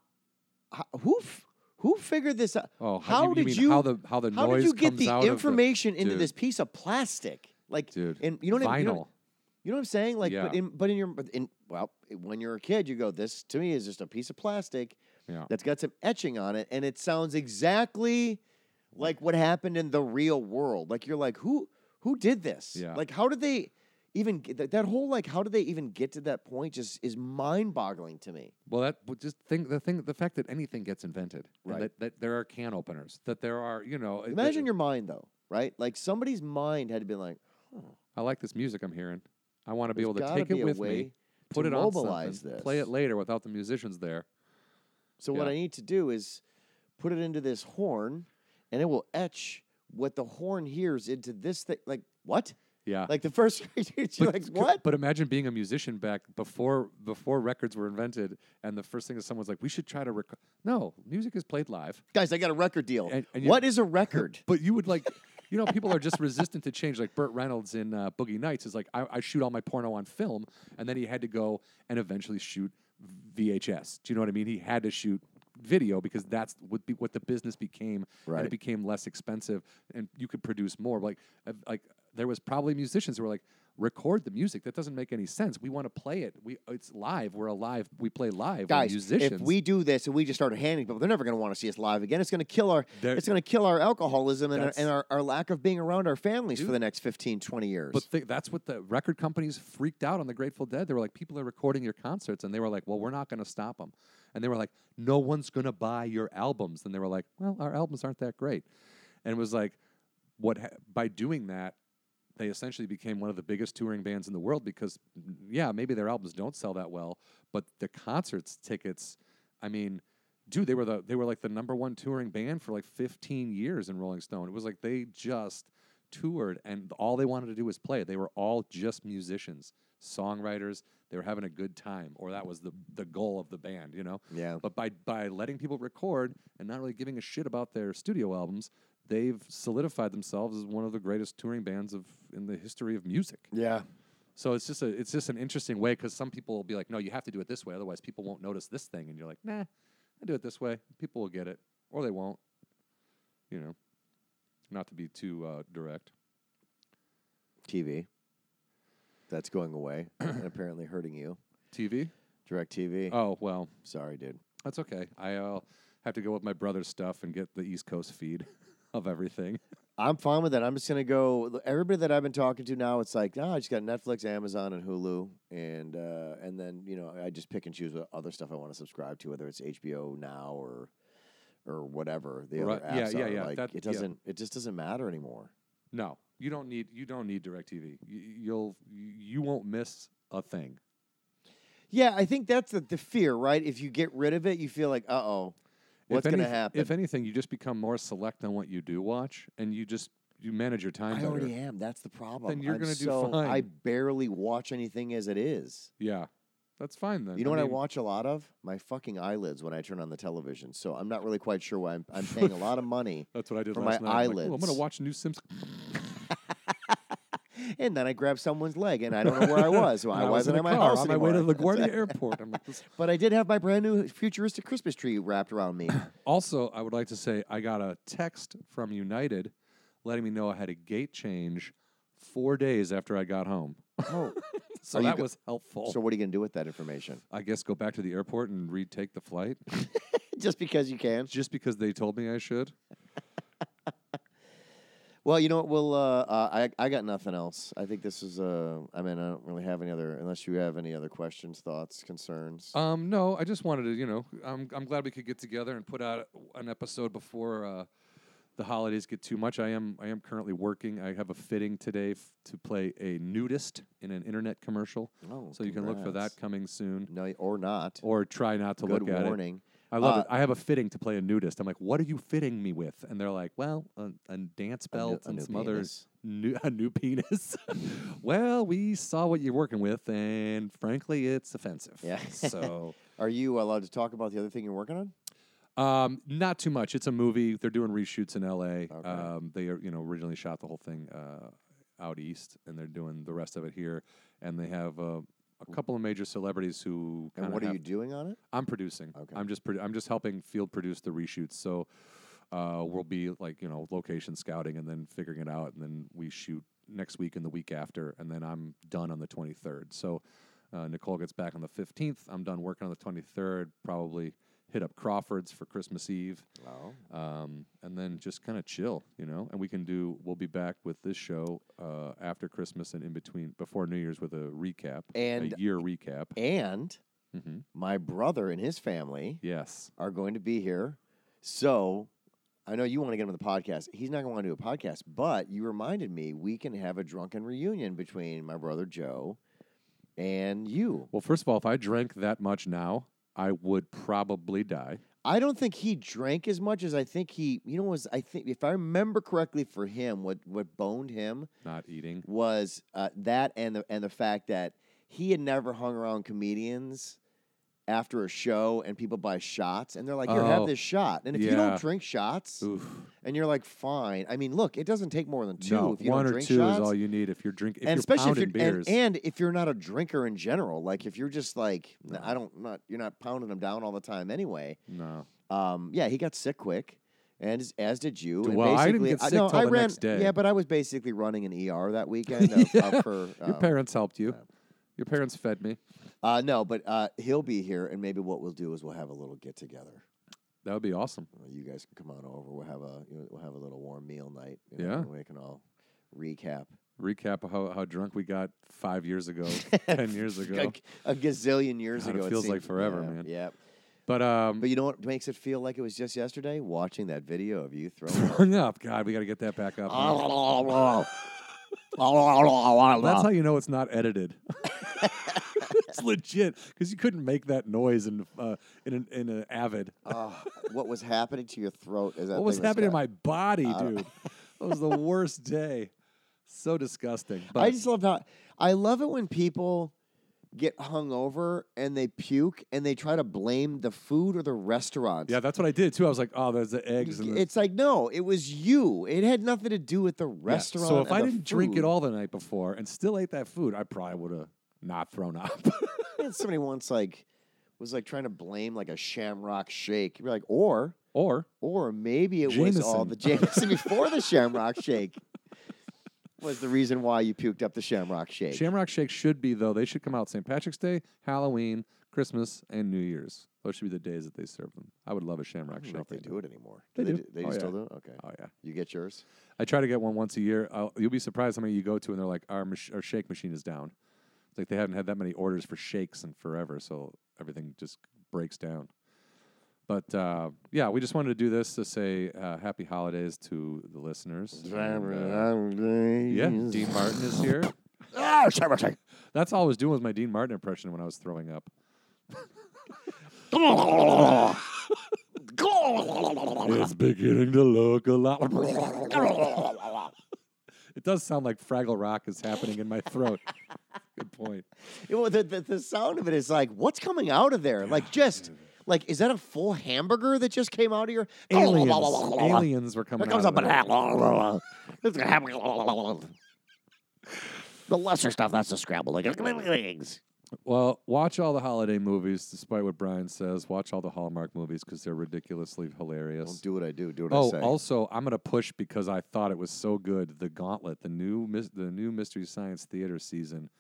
how, who f- who figured this out? Oh, How you, you did mean you- how the how the How noise did you get the information into Dude. this piece of plastic? Like, Dude, and you know what I mean? You know, vinyl? you know what I'm saying? Like, but in but in your in well, when you're a kid, you go, this to me is just a piece of plastic Yeah. that's got some etching on it, and it sounds exactly like what happened in the real world. Like you're like, who who did this? Yeah. Like, how did they? Even that, that whole like, how did they even get to that point? Just is mind-boggling to me. Well, that but just think the thing the fact that anything gets invented, Right. That, that there are can openers, that there are you know. Imagine it- your mind though, right? Like somebody's mind had to be like, huh, I like this music I'm hearing. I want to be able to take it with me, put it on something, play it later without the musicians there. So what I need to do is put it into this horn, and it will etch what the horn hears into this thing. Like what? Yeah. Like the first you're like what? But imagine being a musician back before before records were invented, and the first thing is someone's like, "We should try to record." No, music is played live. Guys, I got a record deal. And- and you- what is a record? But you would like, you know, people are just resistant to change. Like Burt Reynolds in uh, Boogie Nights is like, I, I shoot all my porno on film, and then he had to go and eventually shoot VHS. Do you know what I mean? He had to shoot video because that's what be, what the business became, and it became less expensive, and you could produce more. Like, uh, like there was probably musicians who were like. Record the music. That doesn't make any sense. We want to play it. We it's live. We're alive. We play live. Guys, We're musicians. if we do this and we just started handing people, they're never going to want to see us live again. It's going to kill our There- it's going to kill our alcoholism and, our, That's- and our, our lack of being around our families for the next 15, 20 years. But th- that's what the record companies freaked out on the Grateful Dead. They were like, people are recording your concerts, and they were like, well, we're not going to stop them. And they were like, no one's going to buy your albums. And they were like, well, our albums aren't that great. And it was like, what ha- by doing that, they essentially became one of the biggest touring bands in the world because, yeah, maybe their albums don't sell that well, but the concerts tickets, I mean, dude, they were the they were like the number one touring band for like 15 years in Rolling Stone. It was like they just toured and all they wanted to do was play. They were all just musicians, songwriters. They were having a good time, or that was the the goal of the band, you know. yeah. But by by letting people record and not really giving a shit about their studio albums, they've solidified themselves as one of the greatest touring bands of in the history of music. Yeah. So it's just a it's just an interesting way because some people will be like, no, you have to do it this way, otherwise people won't notice this thing, and you're like, nah, I do it this way, people will get it, or they won't. You know, not to be too uh, direct. TV. That's going away and apparently hurting you. TV. Direct TV. Oh well, Sorry, dude. that's okay. I'll have to go with my brother's stuff and get the East Coast feed of everything. I'm fine with that. I'm just gonna go. Everybody that I've been talking to now, it's like, ah, I just got Netflix, Amazon, and Hulu, and uh, and then you know I just pick and choose what other stuff I want to subscribe to, whether it's HBO now or or whatever the Right. other Yeah, apps yeah, are. yeah. Like That- it doesn't. It just doesn't matter anymore. No, you don't need you don't need Directv. You, you'll you won't miss a thing. Yeah, I think that's the, the fear, right? If you get rid of it, you feel like, uh oh, what's going to happen? If anything, you just become more select on what you do watch, and you just you manage your time I better. already am. That's the problem. you're gonna do so- I barely watch anything as it is. Yeah, that's fine then. You know what I watch a lot of? My fucking eyelids when I turn on the television. So I'm not really quite sure why I'm, I'm paying a lot of money. That's what I did for last my night. I'm like, "Ooh, I'm gonna watch new Simpsons. And then I grabbed someone's leg, and I don't know where I was. Well, I, was wasn't in at my car house on my way to. LaGuardia Airport. I'm like, this- But I did have my brand new futuristic Christmas tree wrapped around me. Also, I would like to say I got a text from United letting me know I had a gate change four days after I got home. oh, So Are you that go- was helpful. so what are you gonna do with that information? I guess go back to the airport and retake the flight Just because you can. just because they told me I should. Well, you know what? We'll. Uh, uh, I I got nothing else. I think this is. Uh, I mean, I don't really have any other. Unless you have any other questions, thoughts, concerns. Um, no, I just wanted to, you know, I'm I'm glad we could get together and put out an episode before uh, the holidays get too much. I am I am currently working. I have a fitting today f- to play a nudist in an internet commercial, oh, so you can look for congrats. that coming soon, No, or not. or try not to Good look at it. warning. I love Uh, it. I have a fitting to play a nudist. I'm like, what are you fitting me with? And they're like, well, a, a dance A new- belt a and new some other penis. new a new penis. well, we saw what you're working with, and frankly, it's offensive. Yeah. so. Are you allowed to talk about the other thing you're working on? Um, not too much. It's a movie. They're doing reshoots in L.A. Okay. Um, they are, you know originally shot the whole thing uh, out east, and they're doing the rest of it here. And they have uh, a couple of major celebrities who And what are you doing on it? I'm producing. Okay. I'm just produ- I'm just helping field produce the reshoots. So uh, we'll be like you know location scouting and then figuring it out, and then we shoot next week and the week after, and then I'm done on the 23rd. So uh, Nicole gets back on the 15th. I'm done working on the 23rd. Probably hit up Crawford's for Christmas Eve, Oh. um, and then just kind of chill, you know. And we can do. We'll be back with this show uh, after Christmas and in between before New Year's with a recap, And- a year recap. And hmm my brother and his family Yes. are going to be here. So I know you want to get him on the podcast. He's not going to want to do a podcast, but you reminded me we can have a drunken reunion between my brother Joe and you. Well, first of all, if I drank that much now, I would probably die. I don't think he drank as much as I think he, you know, was I think if I remember correctly for him, what what boned him Not eating. was uh, that and the and the fact that he had never hung around comedians after a show and people buy shots and they're like, "Here, Oh, have this shot." And if you don't drink shots Oof. and you're like, "Fine," I mean, look, it doesn't take more than two no, one or two shots. is all you need if you're drinking. If and you're especially if you're beers. and, and if you're not a drinker in general, like if you're just like, "Nah, I don't, not you're not pounding them down all the time anyway. no. Um, yeah, he got sick quick, and as, as did you. and Well, I didn't get sick no, till I ran, next day. Yeah, but I was basically running an ER that weekend. Of, of for, Your um, parents helped you. yeah. Your parents fed me. Uh, no, but uh, he'll be here, and maybe what we'll do is we'll have a little get together. That would be awesome. Uh, you guys can come on over. We'll have a you know, we'll have a little warm meal night. you know, Yeah. and we can all recap. Recap how, how drunk we got five years ago, ten years ago. A, a gazillion years God, it ago. feels like seems. forever, Yeah, man. Yeah. But um, But you know what makes it feel like it was just yesterday? Watching that video of you throwing up. God, we got to get that back up. That's how you know it's not edited. legit because you couldn't make that noise in uh, in an, in an avid. Oh, what was happening to your throat? Is that What was happening to my body, don't- dude? That was the worst day. So disgusting. But I just love how I love it when people get hungover and they puke and they try to blame the food or the restaurant. yeah, that's what I did too. I was like, oh, there's the eggs. The, It's like no, it was you. It had nothing to do with the Yeah, restaurant. So if I didn't drink it all the night before and still ate that food, I probably would have not thrown up. I had somebody once like was like trying to blame like a Shamrock Shake. You're like, or or or maybe it was all Jameson. the Jameson before the Shamrock Shake was the reason why you puked up the Shamrock Shake. Shamrock Shake should be though. They should come out St. Patrick's Day, Halloween, Christmas, and New Year's. Those should be the days that they serve them. I would love a Shamrock Shake. if they do it anymore. They do do. They Oh, still yeah. do? Okay. Oh yeah. You get yours? I try to get one once a year. I'll, you'll be surprised how many you go to, and they're like, our, mach- our shake machine is down. It's like they haven't had that many orders for shakes in forever, so everything just breaks down. But uh, yeah, we just wanted to do this to say uh, happy holidays to the listeners. And, uh, yeah, Dean Martin is here. Ah, That's all I was doing was my Dean Martin impression when I was throwing up. it's beginning to look a lot. It does sound like Fraggle Rock is happening in my throat. Good point. Know, the, the, the sound of it is like, what's coming out of there? Like, just like, is that a full hamburger that just came out of your Aliens, oh, aliens were coming It comes out. up and there. the lesser stuff. That's the scrambled eggs. Well, watch all the holiday movies, despite what Brian says. Watch all the Hallmark movies because they're ridiculously hilarious. Don't do what I do. Do what I Oh, say. also, I'm gonna push because I thought it was so good. The Gauntlet, the new the new Mystery Science Theater season,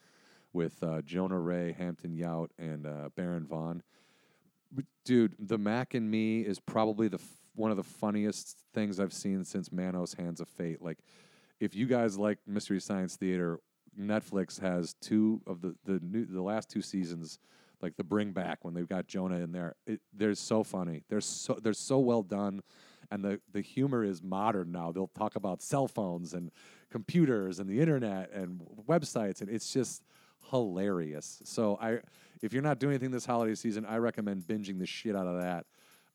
with uh, Jonah Ray, Hampton Yount, and uh, Baron Vaughn. Dude, The Mac and Me is probably the f- one of the funniest things I've seen since Manos Hands of Fate. Like, if you guys like Mystery Science Theater, Netflix has two of the the new the last two seasons, like the Bring Back when they've got Jonah in there. It, they're so funny. They're so they're so well done, and the the humor is modern now. They'll talk about cell phones and computers and the internet and websites, and it's just hilarious. So I, if you're not doing anything this holiday season, I recommend binging the shit out of that.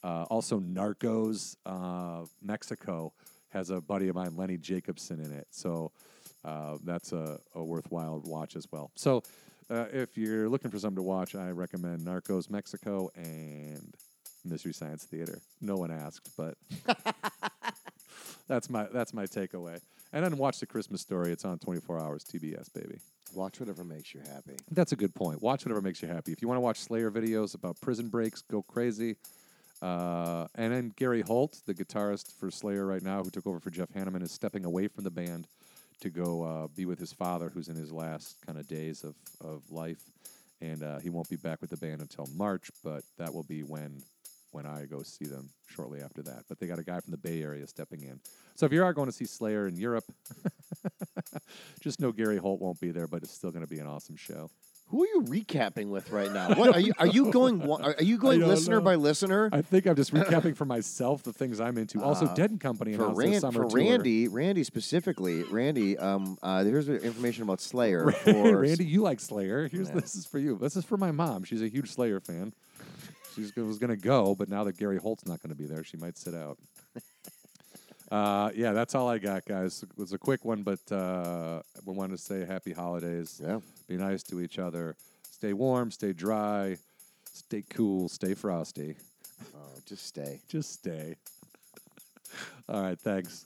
Uh, also, Narcos uh, Mexico has a buddy of mine, Lenny Jacobson, in it. So uh, that's a, a worthwhile watch as well. So uh, if you're looking for something to watch, I recommend Narcos Mexico and Mystery Science Theater. No one asked, but that's my that's my takeaway. And then watch the Christmas Story. It's on 24 hours TBS, baby. Watch whatever makes you happy. That's a good point. Watch whatever makes you happy. If you want to watch Slayer videos about prison breaks, go crazy. Uh, and then Gary Holt, the guitarist for Slayer right now, who took over for Jeff Hanneman, is stepping away from the band to go uh, be with his father, who's in his last kind of days of, of life. And uh, he won't be back with the band until March, but that will be when when I go see them shortly after that. But they got a guy from the Bay Area stepping in. So if you are going to see Slayer in Europe, just know Gary Holt won't be there, but it's still going to be an awesome show. Who are you recapping with right now? What are you? Are you going? Are you going listener know. by listener? I think I'm just recapping for myself the things I'm into. Also, Uh, Dead and Company for, Ran- summer for. Randy, Randy specifically, Randy. Um, uh, here's information about Slayer. Randy, you like Slayer. Here's Yeah. this is for you. This is for my mom. She's a huge Slayer fan. She was going to go, but now that Gary Holt's not going to be there, she might sit out. Uh, yeah, that's all I got, guys. It was a quick one, but uh, we wanted to say happy holidays. Yeah. Be nice to each other. Stay warm, stay dry, stay cool, stay frosty. Oh, just stay. Just stay. all right, thanks.